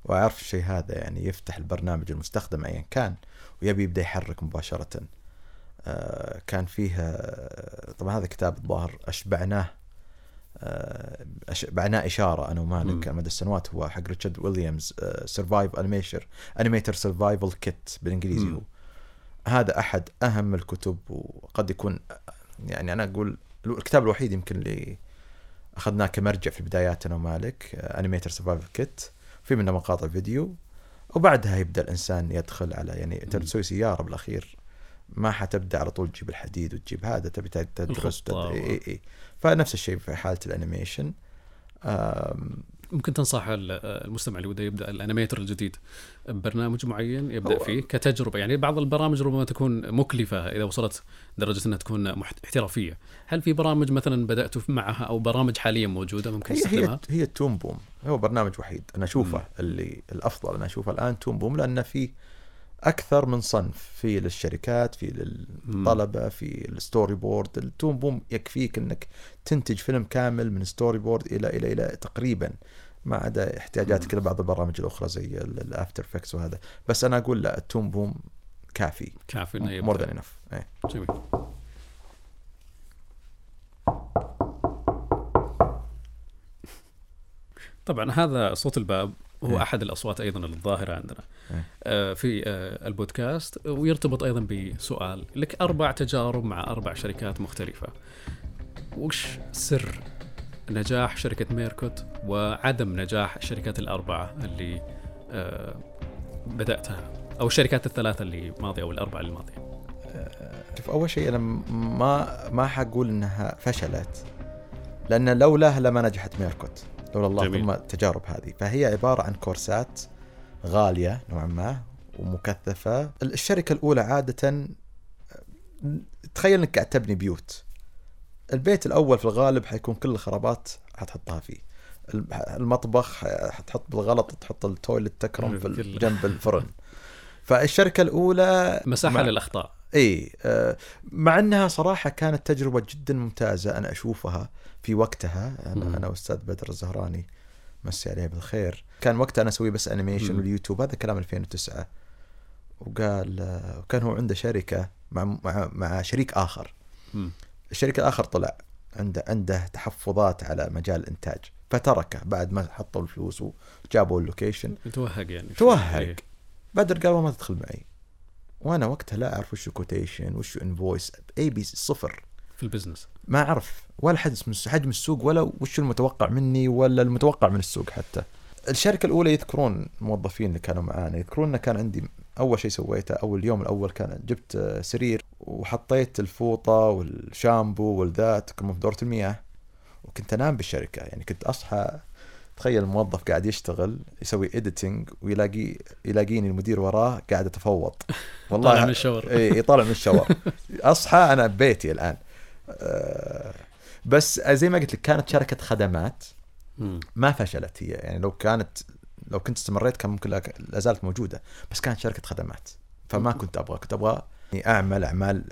وأعرف الشيء هذا يعني يفتح البرنامج المستخدم ايا كان ويبي يبدأ يحرك مباشرة آه، كان فيها طبعا هذا كتاب الظاهر أشبعناه آه، أشبعناه إشارة أنا. ومالك على مدى السنوات هو حق ريتشارد ويليامز survive animator animator survival kit بالإنجليزي. هو هذا أحد أهم الكتب وقد يكون يعني أنا أقول الكتاب الوحيد يمكن اللي أخذناه كمرجع في بداياتنا ومالك animator survival kit في منه مقاطع فيديو وبعدها يبدأ الإنسان يدخل على يعني انت مم. تسوي سيارة بالأخير ما حتبدأ على طول تجيب الحديد وتجيب هذا تبي تدرس اي اي. فنفس الشيء في حالة ال animation ممكن تنصح ال- المستمع اللي وده يبدأ ال animator الجديد ببرنامج معين يبدأ فيه كتجربة. يعني بعض البرامج ربما تكون مكلفة إذا وصلت درجة إنها تكون احترافية. هل في برامج مثلا بداتوا معها أو برامج حاليا موجودة ممكن هي هي تستخدمها؟ هي ال Toon Boom. هو برنامج وحيد. أنا أشوفه. اللي الأفضل. أنا أشوفه الآن Toon Boom لأنه في أكثر من صنف في للشركات في للطلبة في ال storyboard. ال Toon Boom يكفيك إنك تنتج فيلم كامل من storyboard إلى إلى إلى تقريبا ما عدا احتياجاتك. لبعض البرامج الأخرى زي ال After Effects وهذا. بس أنا أقول لا ال Toon Boom كافي. كافي إنه more than enough جميل. طبعا هذا صوت الباب. هو إيه. أحد الأصوات أيضا الظاهرة عندنا. إيه. آه، في آه، البودكاست ويرتبط أيضا بسؤال. لك أربع تجارب مع أربع شركات مختلفة. وش سر نجاح شركة ميركوت وعدم نجاح الشركات الأربعة اللي آه، بدأتها؟ أو الشركات الثلاثة اللي ماضية أو الأربعة اللي ماضية؟ شوف أول شيء أنا ما ما حقول إنها فشلت. لأن لولاها لما نجحت ميركوت. لولا الله جميل. ثم التجارب هذه. فهي عبارة عن كورسات غالية نوعا ما ومكثفة. الشركة الأولى عادة تخيل إنك قاعد تبني بيوت. البيت الأول في الغالب حيكون كل الخرابات حتحطها فيه. المطبخ حتحط بالغلط تحط ال toilet تكرم في جنب الفرن. فالشركة الأولى مساحة مع- للأخطاء. اي آه، مع إنها صراحة كانت تجربة جدا ممتازة أنا أشوفها. في وقتها أنا مم. أنا واستاذ بدر الزهراني مسي عليه بالخير كان وقتها أنا أسوي بس animation. واليوتيوب هذا كلام 2009 وقال آه، وكان هو عنده شركة مع مع مع شريك آخر مم. الشريك الآخر طلع عنده عنده تحفظات على مجال الإنتاج فتركه بعد ما حطوا الفلوس وجابوا ال location توهق يعني توهق. إيه. بدر قال ما تدخل معي وأنا وقتها لا أعرف وش quotation وش invoice اي بي صفر في ال business. ما أعرف ولا حجم حجم السوق ولا وش المتوقع مني ولا المتوقع من السوق حتى. الشركة الأولى يذكرون الموظفين اللي كانوا معانا يذكرون انه كان عندي أول شيء سويته اول يوم الأول كان جبت سرير وحطيت الفوطة والشامبو والذات كم في دوره المياه وكنت أنام بالشركة. يعني كنت أصحى تخيل الموظف قاعد يشتغل يسوي editing ويلاقي يلاقيني المدير وراه قاعد متفوط طالع من ال shower. اي طالع من ال shower. أصحى أنا ببيتي الآن. بس زي ما قلت لك كانت شركه خدمات. ما فشلت هي. يعني لو كانت لو كنت استمريت كان ممكن لا زالت موجودة. بس كانت شركه خدمات. فما كنت أبغى. كنت أبغى يعني أعمل أعمال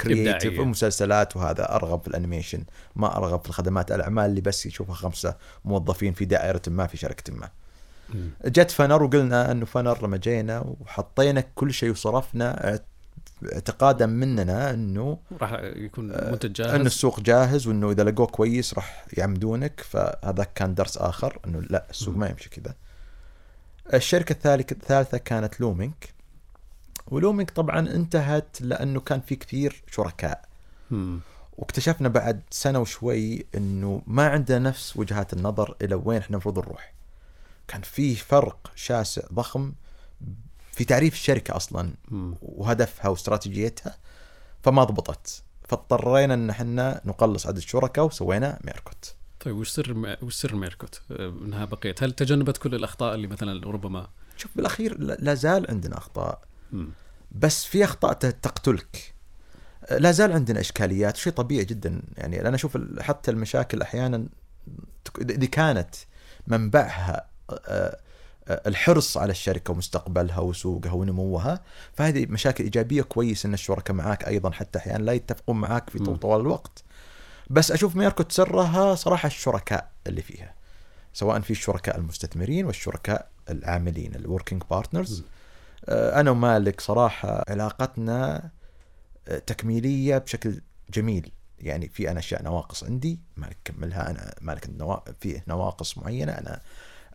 creative إبداعية. ومسلسلات وهذا أرغب في ال animation. ما أرغب في الخدمات. الأعمال اللي بس يشوفها خمسة موظفين في دائرة ما في شركة ما. جت فنر وقلنا إنه فنر لما جينا وحطينا كل شيء وصرفنا اعتقادا مننا انه راح يكون آه، منتج جاهز ان السوق جاهز وانه اذا لقوه كويس راح يعمدونك فهذا كان درس آخر انه لا السوق. ما يمشي كذا. الشركة الثالثة كانت لومينك ولومينك طبعا انتهت لأنه كان في كثير شركاء مم. واكتشفنا بعد سنة وشوي إنه ما عندنا نفس وجهات النظر إلى وين إحنا المفروض نروح. كان في فرق شاسع ضخم في تعريف الشركة أصلا. وهدفها واستراتيجيتها فما ضبطت. فاضطرينا إن إحنا نقلص عدد الشركاء وسوينا ميركوت. طيب وش سر وش سر ميركوت؟ آه، إنها بقيت؟ هل تجنبت كل الأخطاء اللي مثلا ربما؟ شوف بالأخير لا زال عندنا أخطاء. بس في أخطاء تقتلك. لا زال عندنا إشكاليات شيء طبيعي جدا. يعني أنا أشوف حتى المشاكل أحيانا إذا كانت منبعها آه، آه، الحرص على الشركة ومستقبلها وسوقها ونموها فهذه مشاكل إيجابية كويس إن الشركاء معاك أيضا حتى أحيانا لا يتفقون معاك في. طوال الوقت بس أشوف ميركوت سرها صراحة الشركاء اللي فيها سواء في الشركاء المستثمرين والشركاء العاملين ال working partners مم. أنا ومالك صراحة علاقتنا آه، تكميلية بشكل جميل يعني في أنا أشياء نواقص عندي مالك كملها أنا مالك فيه نواقص معينة أنا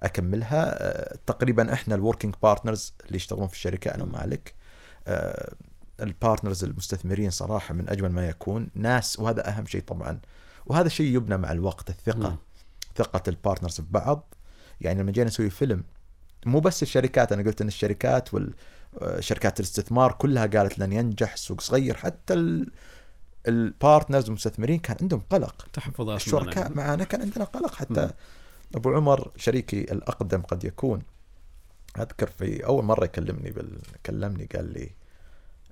أكملها. آه، تقريبا إحنا ال working partners اللي يشتغلون في الشركة أنا ومالك آه، ال partners المستثمرين صراحة من أجمل ما يكون. ناس وهذا أهم شيء طبعا. وهذا شيء يبنى مع الوقت الثقة مم. ثقة ال partners في بعض يعني لما جينا نسوي فيلم مو بس الشركات أنا قلت إن الشركات والشركات الاستثمار كلها قالت لن ينجح السوق صغير. حتى ال- البارتنرز المستثمرين كان عندهم قلق. تحفظات الشركاء. معنا كان عندنا قلق. حتى مم. أبو عمر شريكي الأقدم قد يكون. أذكر في أول مرة يكلمني بال... كلمني قال لي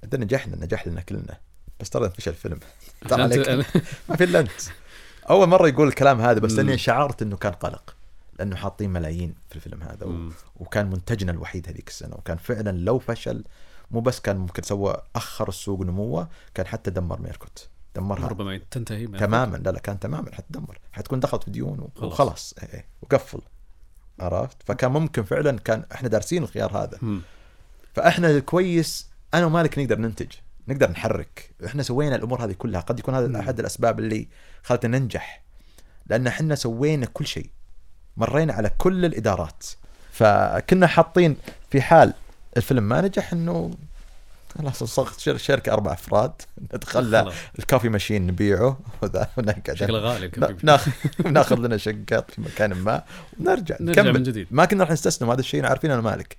أنت نجحنا نجح لنا كلنا بس ترى انفشل الفيلم. ترى أنت- عليك ما في إلا أنت. أول مرة يقول الكلام هذا بس مم. لاني شعرت إنه كان قلق لأنه حاطين ملايين في الفيلم هذا و... وكان منتجنا الوحيد هذيك السنة وكان فعلا لو فشل مو بس كان ممكن سوى أخر السوق نموه كان حتى دمر ميركوت. دمرها. ربما تنتهي تماما. لا لا كان تماما. حتدمر. حتكون دخلت في ديون. وخلاص. إيه إيه، وقفل. عرفت؟ فكان ممكن فعلا كان إحنا دارسين الخيار هذا. مم. فإحنا كويس. أنا ومالك نقدر ننتج. نقدر نحرك. إحنا سوينا الأمور هذه كلها. قد يكون. هذا أحد الأسباب اللي خلتنا ننجح. لأن إحنا سوينا كل شيء. مرينا على كل الإدارات. فكنا حاطين في حال الفيلم ما نجح إنه خلاص صغت شر- شركة أربع أفراد. ندخل خلاص. الكافي ماشين نبيعه. وذا ونقعد. شكله غالي ناخذ ناخذ لنا شقه في مكان ما. ونرجع. نرجع نكمل. من جديد. ما كنا راح نستسلم. هذا الشيء عارفين أنا مالك.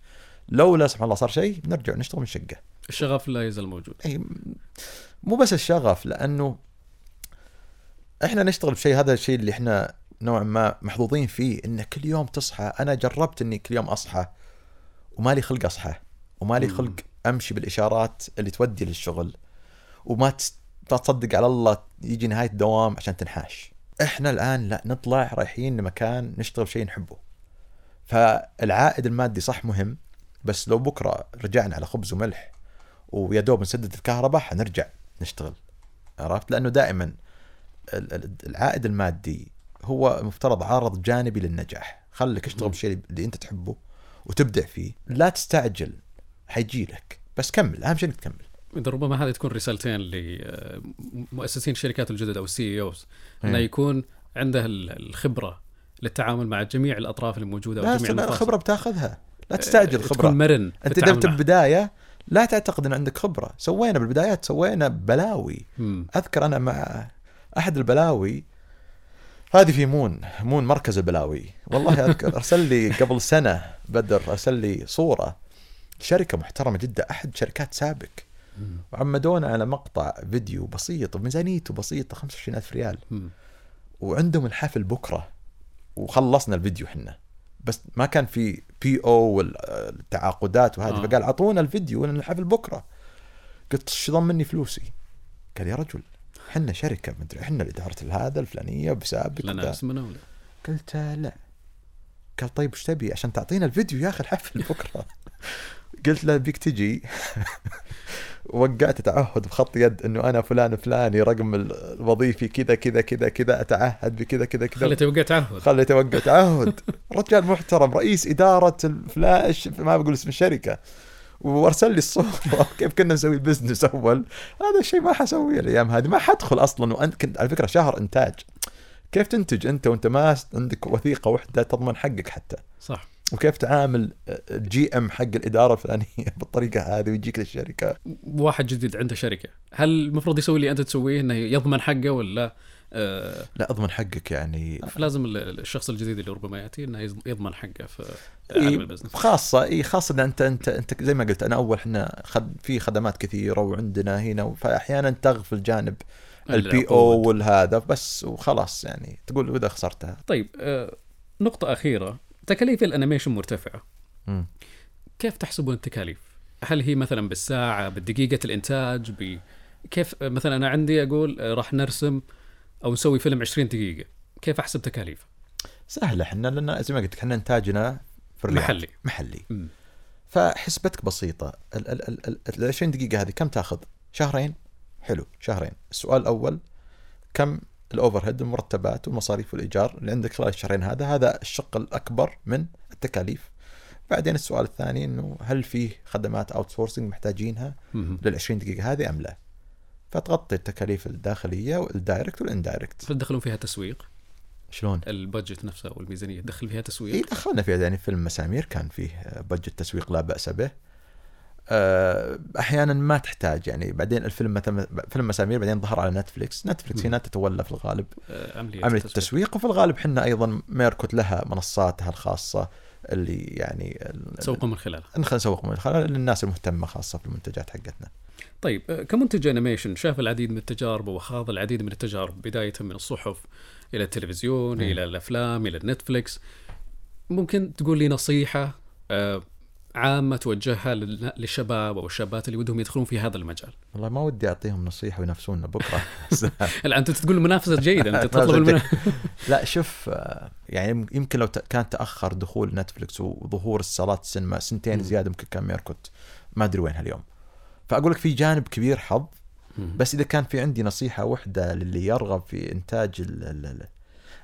لو لا سبحان الله صار شيء نرجع نشتغل من شقة. الشغف لا يزال موجود. إي مو بس الشغف لأنه إحنا نشتغل بشيء. هذا الشيء اللي إحنا نوعا ما محظوظين فيه إن كل يوم تصحى. أنا جربت إني كل يوم أصحى ومالي خلق أصحى ومالي. خلق أمشي بالإشارات اللي تودي للشغل وما تصدق على الله يجي نهاية الدوام عشان تنحاش. إحنا الآن لا نطلع رايحين لمكان نشتغل شيء نحبه. فالعائد المادي صح مهم بس لو بكرة رجعنا على خبز وملح ويا دوب نسدد الكهرباء حنرجع نشتغل. عرفت؟ لأنه دائما ال- ال- العائد المادي هو مفترض عارض جانبي للنجاح. خليك اشتغل. بالشيء اللي أنت تحبه وتبدع فيه. لا تستعجل. حيجي لك. بس كمل أهم شيء إنك تكمل. إذا ربما هذه تكون رسالتين لمؤسسين الشركات الجدد أو السي اوز انه إيه. يكون عنده ال- الخبرة للتعامل مع جميع الأطراف الموجودة لا وجميع المفاصل. الخبرة بتاخذها. لا تستعجل آه، خبره تكون مرن أنت التعامل دمت معه. بداية لا تعتقد إن عندك خبرة. سوينا بالبدايات سوينا بلاوي مم. أذكر أنا مع أحد البلاوي هذه في مون مون مركز البلاوي. والله أذكر أرسل لي قبل سنة بدر أرسل لي صورة. شركة محترمة جدا أحد شركات سابك. وعمدونا على مقطع فيديو بسيط وميزانيته بسيطة 25000 ريال. وعندهم الحفل بكرة وخلصنا الفيديو حنا. بس ما كان في بي أو والتعاقدات وهذه آه. فقال أعطونا الفيديو لأن الحفل بكرة. قلت شو ضمني فلوسي؟ قال يا رجل حنا شركة مدري إحنا اداره هذا الفلانية بسابق لنا. اسمنا ولا قلت لا. قال طيب إيش تبي؟ عشان تعطينا الفيديو يا أخي الحفل بكرة. قلت له بيك تجي. وقعت تعهد بخط يد إنه أنا فلان فلاني رقم الوظيفي كذا كذا كذا كذا أتعهد بكذا كذا كذا. خليته يوقع تعهد. خلي توقع تعهد. رجال محترم رئيس إدارة الفلاش ما بقول اسم الشركة. وأرسل لي الصورة. كيف كنا نسوي ال business أول؟ هذا الشيء ما حسويه الأيام هذه. ما حدخل أصلا. وانت كنت على فكرة شهر إنتاج. كيف تنتج أنت وأنت ما عندك وثيقة واحدة تضمن حقك حتى؟ صح. وكيف تعامل ال GM حق الإدارة الفلانية بالطريقة هذه ويجيك للشركه واحد جديد عنده شركة. هل المفروض يسوي اللي أنت تسويه إنه يضمن حقه ولا آه لا أضمن حقك يعني. لازم ال- الشخص الجديد اللي ربما يأتي إنه يضمن حقه في عالم ال business. خاصة إي خاصة ان أنت أنت أنت زي ما قلت أنا أول إحنا خد في خدمات كثيرة وعندنا هنا فأحيانا تغفل جانب ال PO. والهذا بس وخلاص يعني. تقول واذا خسرتها. طيب آه نقطة أخيرة. تكاليف ال animation مرتفعة مم. كيف تحسبون التكاليف؟ هل هي مثلا بالساعة بالدقيقة الإنتاج ب... كيف مثلا أنا عندي أقول آه، راح نرسم أو نسوي فيلم 20 دقيقة كيف أحسب تكاليف؟ سهلة إحنا لأن زي ما قلت لك إحنا إنتاجنا في الرياض. محلي. محلي مم. فحسبتك بسيطة ال ال ال ال- ال 20 دقيقة هذه كم تأخذ؟ شهرين؟ حلو شهرين السؤال الأول كم ال overhead المرتبات والمصاريف والإيجار اللي عندك خلال الشهرين هذا هذا الشق الأكبر من التكاليف بعدين السؤال الثاني إنه هل فيه خدمات outsourcing محتاجينها. لل 20 دقيقة هذه أم لا؟ فتغطي التكاليف الداخلية وال direct وال indirect هل تدخلون فيها تسويق؟ شلون؟ ال budget نفسه أو الميزانية تدخل فيها اي تسويق؟ دخلنا فيها يعني فيلم مسامير كان فيه budget تسويق لا بأس به آه، أحيانا ما تحتاج يعني. بعدين الفيلم مثلا فيلم مسامير بعدين ظهر على نتفلكس نتفلكس. هنا تتولى في الغالب. آه، عملية, عملية التسويق. التسويق. وفي الغالب حنا أيضا ميركوت لها منصاتها الخاصة اللي يعني تسوقوا من خلالها. نخل نسوق من خلال للناس المهتمة خاصة في المنتجات حقتنا. طيب آه، كمنتج animation شاف العديد من التجارب وخاض العديد من التجارب بداية من الصحف إلى التلفزيون مم. إلى الأفلام إلى النتفليكس ممكن تقول لي نصيحة؟ عامة توجهها لل- للشباب أو الشابات اللي ودهم يدخلون في هذا المجال. والله ما ودي أعطيهم نصيحة وينافسونا بكرة. لا أنت تقول المنافسه جيدة أنت تطلب المنا... لا شوف يعني يمكن لو كان تأخر دخول نتفلكس وظهور الصالات السينما سنتين. زيادة يمكن كان ميركوت. ما أدري وين هاليوم فأقول لك في جانب كبير حظ بس إذا كان في عندي نصيحة واحدة للي يرغب في إنتاج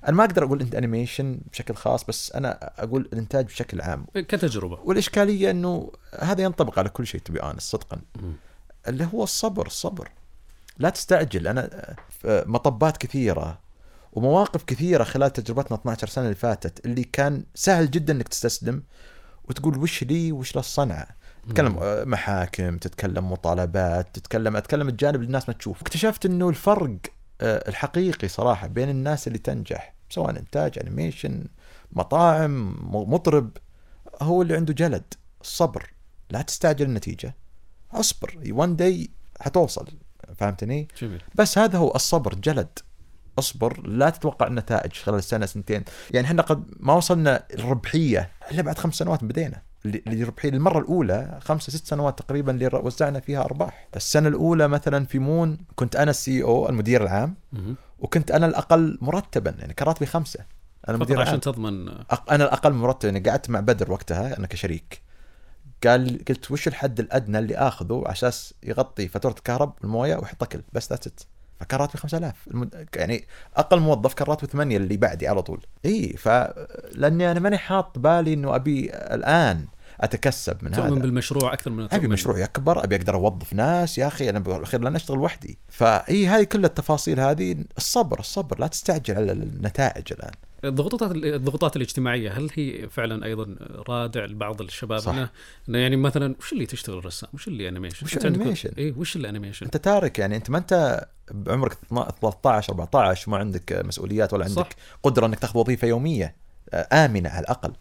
أنا ما أقدر أقول إنت انيميشن بشكل خاص بس أنا أقول الإنتاج بشكل عام. كتجربة. والإشكالية إنه هذا ينطبق على كل شيء تبي أنا صدقا. اللي هو الصبر الصبر لا تستعجل. أنا في مطبات كثيرة ومواقف كثيرة خلال تجربتنا 12 سنة اللي فاتت اللي كان سهل جدا إنك تستسلم وتقول وش لي وش للصنعه تتكلم آه، محاكم تتكلم مطالبات تتكلم أتكلم الجانب اللي الناس ما تشوف اكتشفت إنه الفرق آه، الحقيقي صراحة بين الناس اللي تنجح سواء إنتاج animation مطاعم مطرب هو اللي عنده جلد الصبر لا تستعجل النتيجة اصبر و one day حتوصل فهمتني؟ جميل. بس هذا هو الصبر جلد اصبر لا تتوقع النتائج خلال سنه سنتين. يعني إحنا قد ما وصلنا الربحية إلا بعد خمس سنوات بدينا. اللي الربحيه المره الأولى خمسة ست سنوات تقريبا اللي وزعنا فيها أرباح. السنة الأولى مثلا في مون كنت أنا ال CEO المدير العام. وكنت أنا الأقل مرتبا يعني كان راتبي خمسة. أنا مدير العام عشان تضمن. أنا الأقل مرتب يعني قعدت مع بدر وقتها أنا كشريك. قال قلت وش الحد الأدنى اللي آخذه على أساس يغطي فاتورة الكهرب والموية ويحط اكل بس that's فكان راتبي 5000 المد... يعني أقل موظف كان راتبه 8 اللي بعدي على طول. إي ف لاني أنا ماني حاط بالي إنه أبي الآن أتكسب من تؤمن هذا. بالمشروع أكثر من أبي مشروع يكبر أبي أقدر أوظف ناس يا أخي أنا بالاخير لن اشتغل وحدي. فإي هذه كل التفاصيل هذه الصبر الصبر لا تستعجل على النتائج الآن. الضغوطات الضغوطات الاجتماعية هل هي فعلا أيضا رادع لبعض الشباب صح. انه إنه يعني مثلا وش اللي تشتغل رسام؟ وش اللي animation؟ وش ال animation؟ اي وش ال animation؟ أنت تارك يعني أنت ما أنت بعمرك 13 14 وما عندك مسؤوليات ولا عندك صح. قدرة إنك تاخذ وظيفة يومية آه، آمنة على الأقل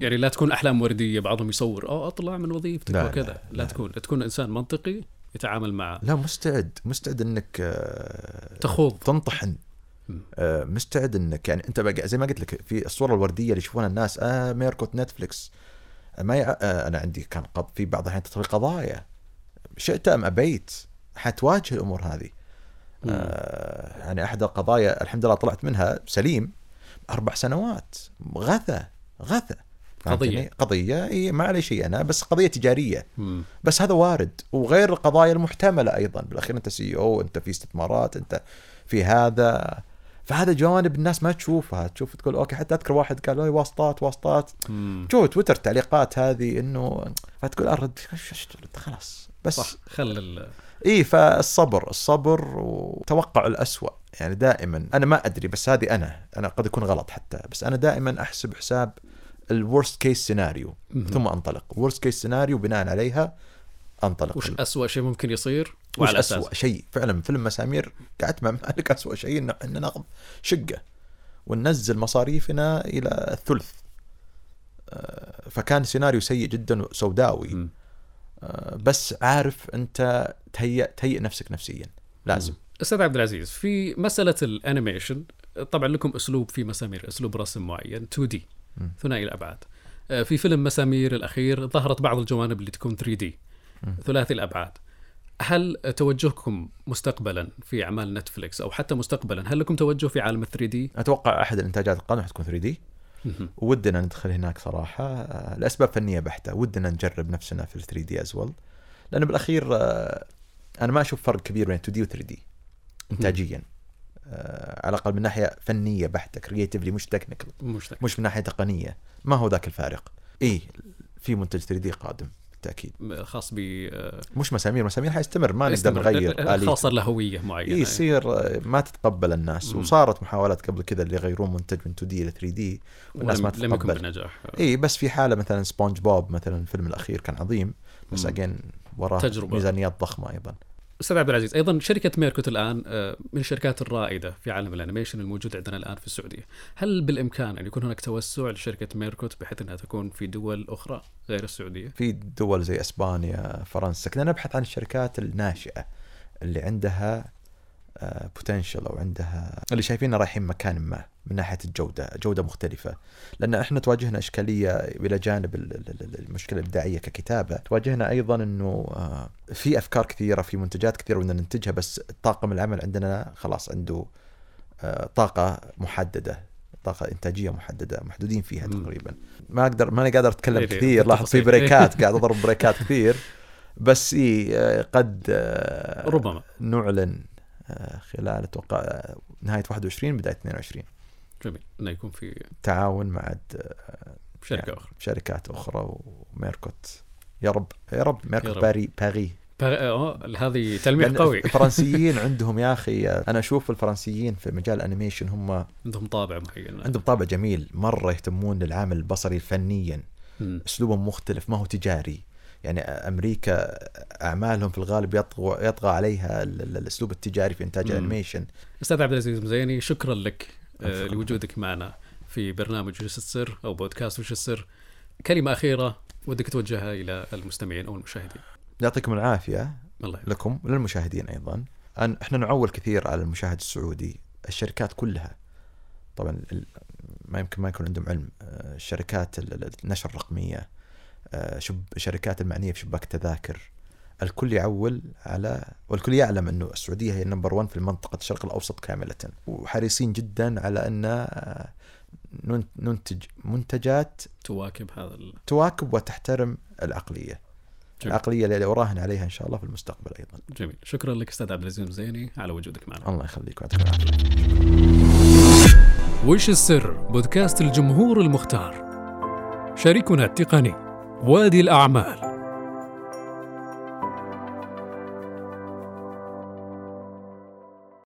يعني لا تكون أحلام وردية بعضهم يصور أو أطلع من وظيفتك وكذا لا، لا, لا. لا تكون تكون إنسان منطقي يتعامل مع لا مستعد مستعد إنك آه، تخوض تنطحن. آه، مستعد انك يعني أنت بقى زي ما قلت لك في الصورة الوردية اللي يشوفونها الناس آه ميركوت نتفلكس آه، ما يع... آه أنا عندي كان قض... في بعض الأحيان تطوي قضايا. شئت أم أبيت؟ حتواجه الأمور هذه. آه يعني أحد القضايا الحمد لله طلعت منها سليم. أربع سنوات. غثى غثى قضية. فهمتني؟ قضية. إي ما علي شيء أنا بس قضية تجارية. مم. بس هذا وارد. وغير القضايا المحتملة أيضا. بالأخير أنت CEO أنت في استثمارات أنت في هذا. فهذا جوانب الناس ما تشوفها تشوف تقول okay حتى أذكر واحد قال "أوي واسطات واسطات. جو تويتر تعليقات هذه إنه فتقول أرد؟ خلاص بس صح خل ال- إي فالصبر الصبر وتوقع الأسوأ يعني دائما أنا ما أدري بس هذه أنا أنا قد يكون غلط حتى بس أنا دائما أحسب حساب ال worst case scenario. ثم أنطلق worst case scenario بناء عليها أنطلق. وش اسوء شيء ممكن يصير؟ وعلى أساس. أسوأ شيء؟ فعلا فيلم مسامير قعدت مع مالك أسوأ شيء إن إن ناخذ شقة. وننزل مصاريفنا إلى الثلث. آه، فكان سيناريو سيء جدا سوداوي مم. آه، بس عارف أنت تهيئ تهيئ نفسك نفسيا. لازم. أستاذ عبد العزيز في مسألة الأنيميشن طبعا لكم أسلوب في مسامير أسلوب رسم معين 2D. ثنائي الأبعاد. آه، في فيلم مسامير الأخير ظهرت بعض الجوانب اللي تكون 3D. ثلاثي الأبعاد. هل توجهكم مستقبلا في أعمال نتفليكس أو حتى مستقبلا هل لكم توجه في عالم ال 3D؟ أتوقع أحد الإنتاجات القادمة حتكون 3D. ودنا ندخل هناك صراحة. آه، لأسباب فنية بحتة ودنا نجرب نفسنا في ال 3D as well لأنه بالأخير آه، أنا ما أشوف فرق كبير بين 2D و 3D إنتاجيا. آه، على الأقل من ناحية فنية بحتة creatively مش technical مش مش من ناحية تقنية. ما هو ذاك الفارق؟ إيه في منتج 3D قادم. بالتأكيد خاص ب آه، مش مسامير مسامير حيستمر ما نقدر. نغير آليته خاصة له هويه معينة إيه يصير آه، ما تتقبل الناس مم. وصارت محاولات قبل كذا اللي يغيرون منتج من 2D إلى 3D والناس ما ولم- لم يكن تتقبل بنجاح إي بس في حالة مثلا سبونج بوب مثلا الفيلم الأخير كان عظيم بس. again وراه تجربة. ميزانيات ضخمة أيضا أستاذ عبد العزيز أيضا شركة ميركوت الآن آه، من الشركات الرائدة في عالم الأنيميشن الموجود عندنا الآن في السعودية. هل بالإمكان أن يكون هناك توسع لشركة ميركوت بحيث أنها تكون في دول أخرى غير السعودية؟ في دول زي إسبانيا فرنسا كنا نبحث عن الشركات الناشئة اللي عندها بوتنشل أو عندها اللي شايفيننا رايحين مكان ما من ناحية الجودة جودة مختلفة. لأن إحنا تواجهنا إشكالية إلى جانب ال- ال- ال- المشكلة الإبداعية ككتابة. تواجهنا أيضا إنه آه، في أفكار كثيرة في منتجات كثيرة بدنا ننتجها بس طاقم العمل عندنا خلاص عنده آه، طاقة محددة طاقة إنتاجية محددة محدودين فيها. تقريبا. ما أقدر ماني قادر أتكلم إيه، إيه، كثير لاحظ في. break ات قاعد أضرب break ات كثير. بس اي آه، قد آه، ربما. نعلن آه، خلال أتوقع آه، نهاية 21 بداية 22 جميل. إنه يكون في تعاون مع د- شركة يعني أخرى. شركات أخرى وميركوت. يا رب يا رب ميركوت. باري آه، هذه تلميح قوي. الفرنسيين عندهم يا أخي آه، أنا أشوف الفرنسيين في مجال الأنيميشن هم عندهم طابع معين. عندهم طابع جميل. مرة يهتمون للعامل البصري فنيا. أسلوبهم مختلف ما هو تجاري. يعني أمريكا أعمالهم في الغالب يطغى يطغى عليها ال- ال- الأسلوب التجاري في إنتاج. الانيميشن أستاذ عبد العزيز مزيني شكرا لك آه،. لوجودك معنا في برنامج وش السر أو بودكاست وش السر كلمة أخيرة ودك توجهها إلى المستمعين أو المشاهدين يعطيكم العافية الله. لكم وللمشاهدين أيضا أن إحنا نعول كثير على المشاهد السعودي الشركات كلها طبعا ما يمكن ما يكون عندهم علم آه، الشركات ال- ال- النشر الرقمية شب الشركات المعنية في شباك التذاكر. الكل يعول على والكل يعلم أنه السعودية هي النمبر 1 في منطقة الشرق الأوسط كاملة. وحريصين جدا على أن آه، نن- ننتج منتجات تواكب هذا ال... تواكب وتحترم العقلية. جميل. العقلية اللي اراهن عليها إن شاء الله في المستقبل أيضا. جميل. شكرا لك أستاذ عبد العزيز الزيني على وجودك معنا. الله يخليك ويعطيك العافية. وش السر؟ بودكاست الجمهور المختار. شريكنا التقني. وادي الأعمال.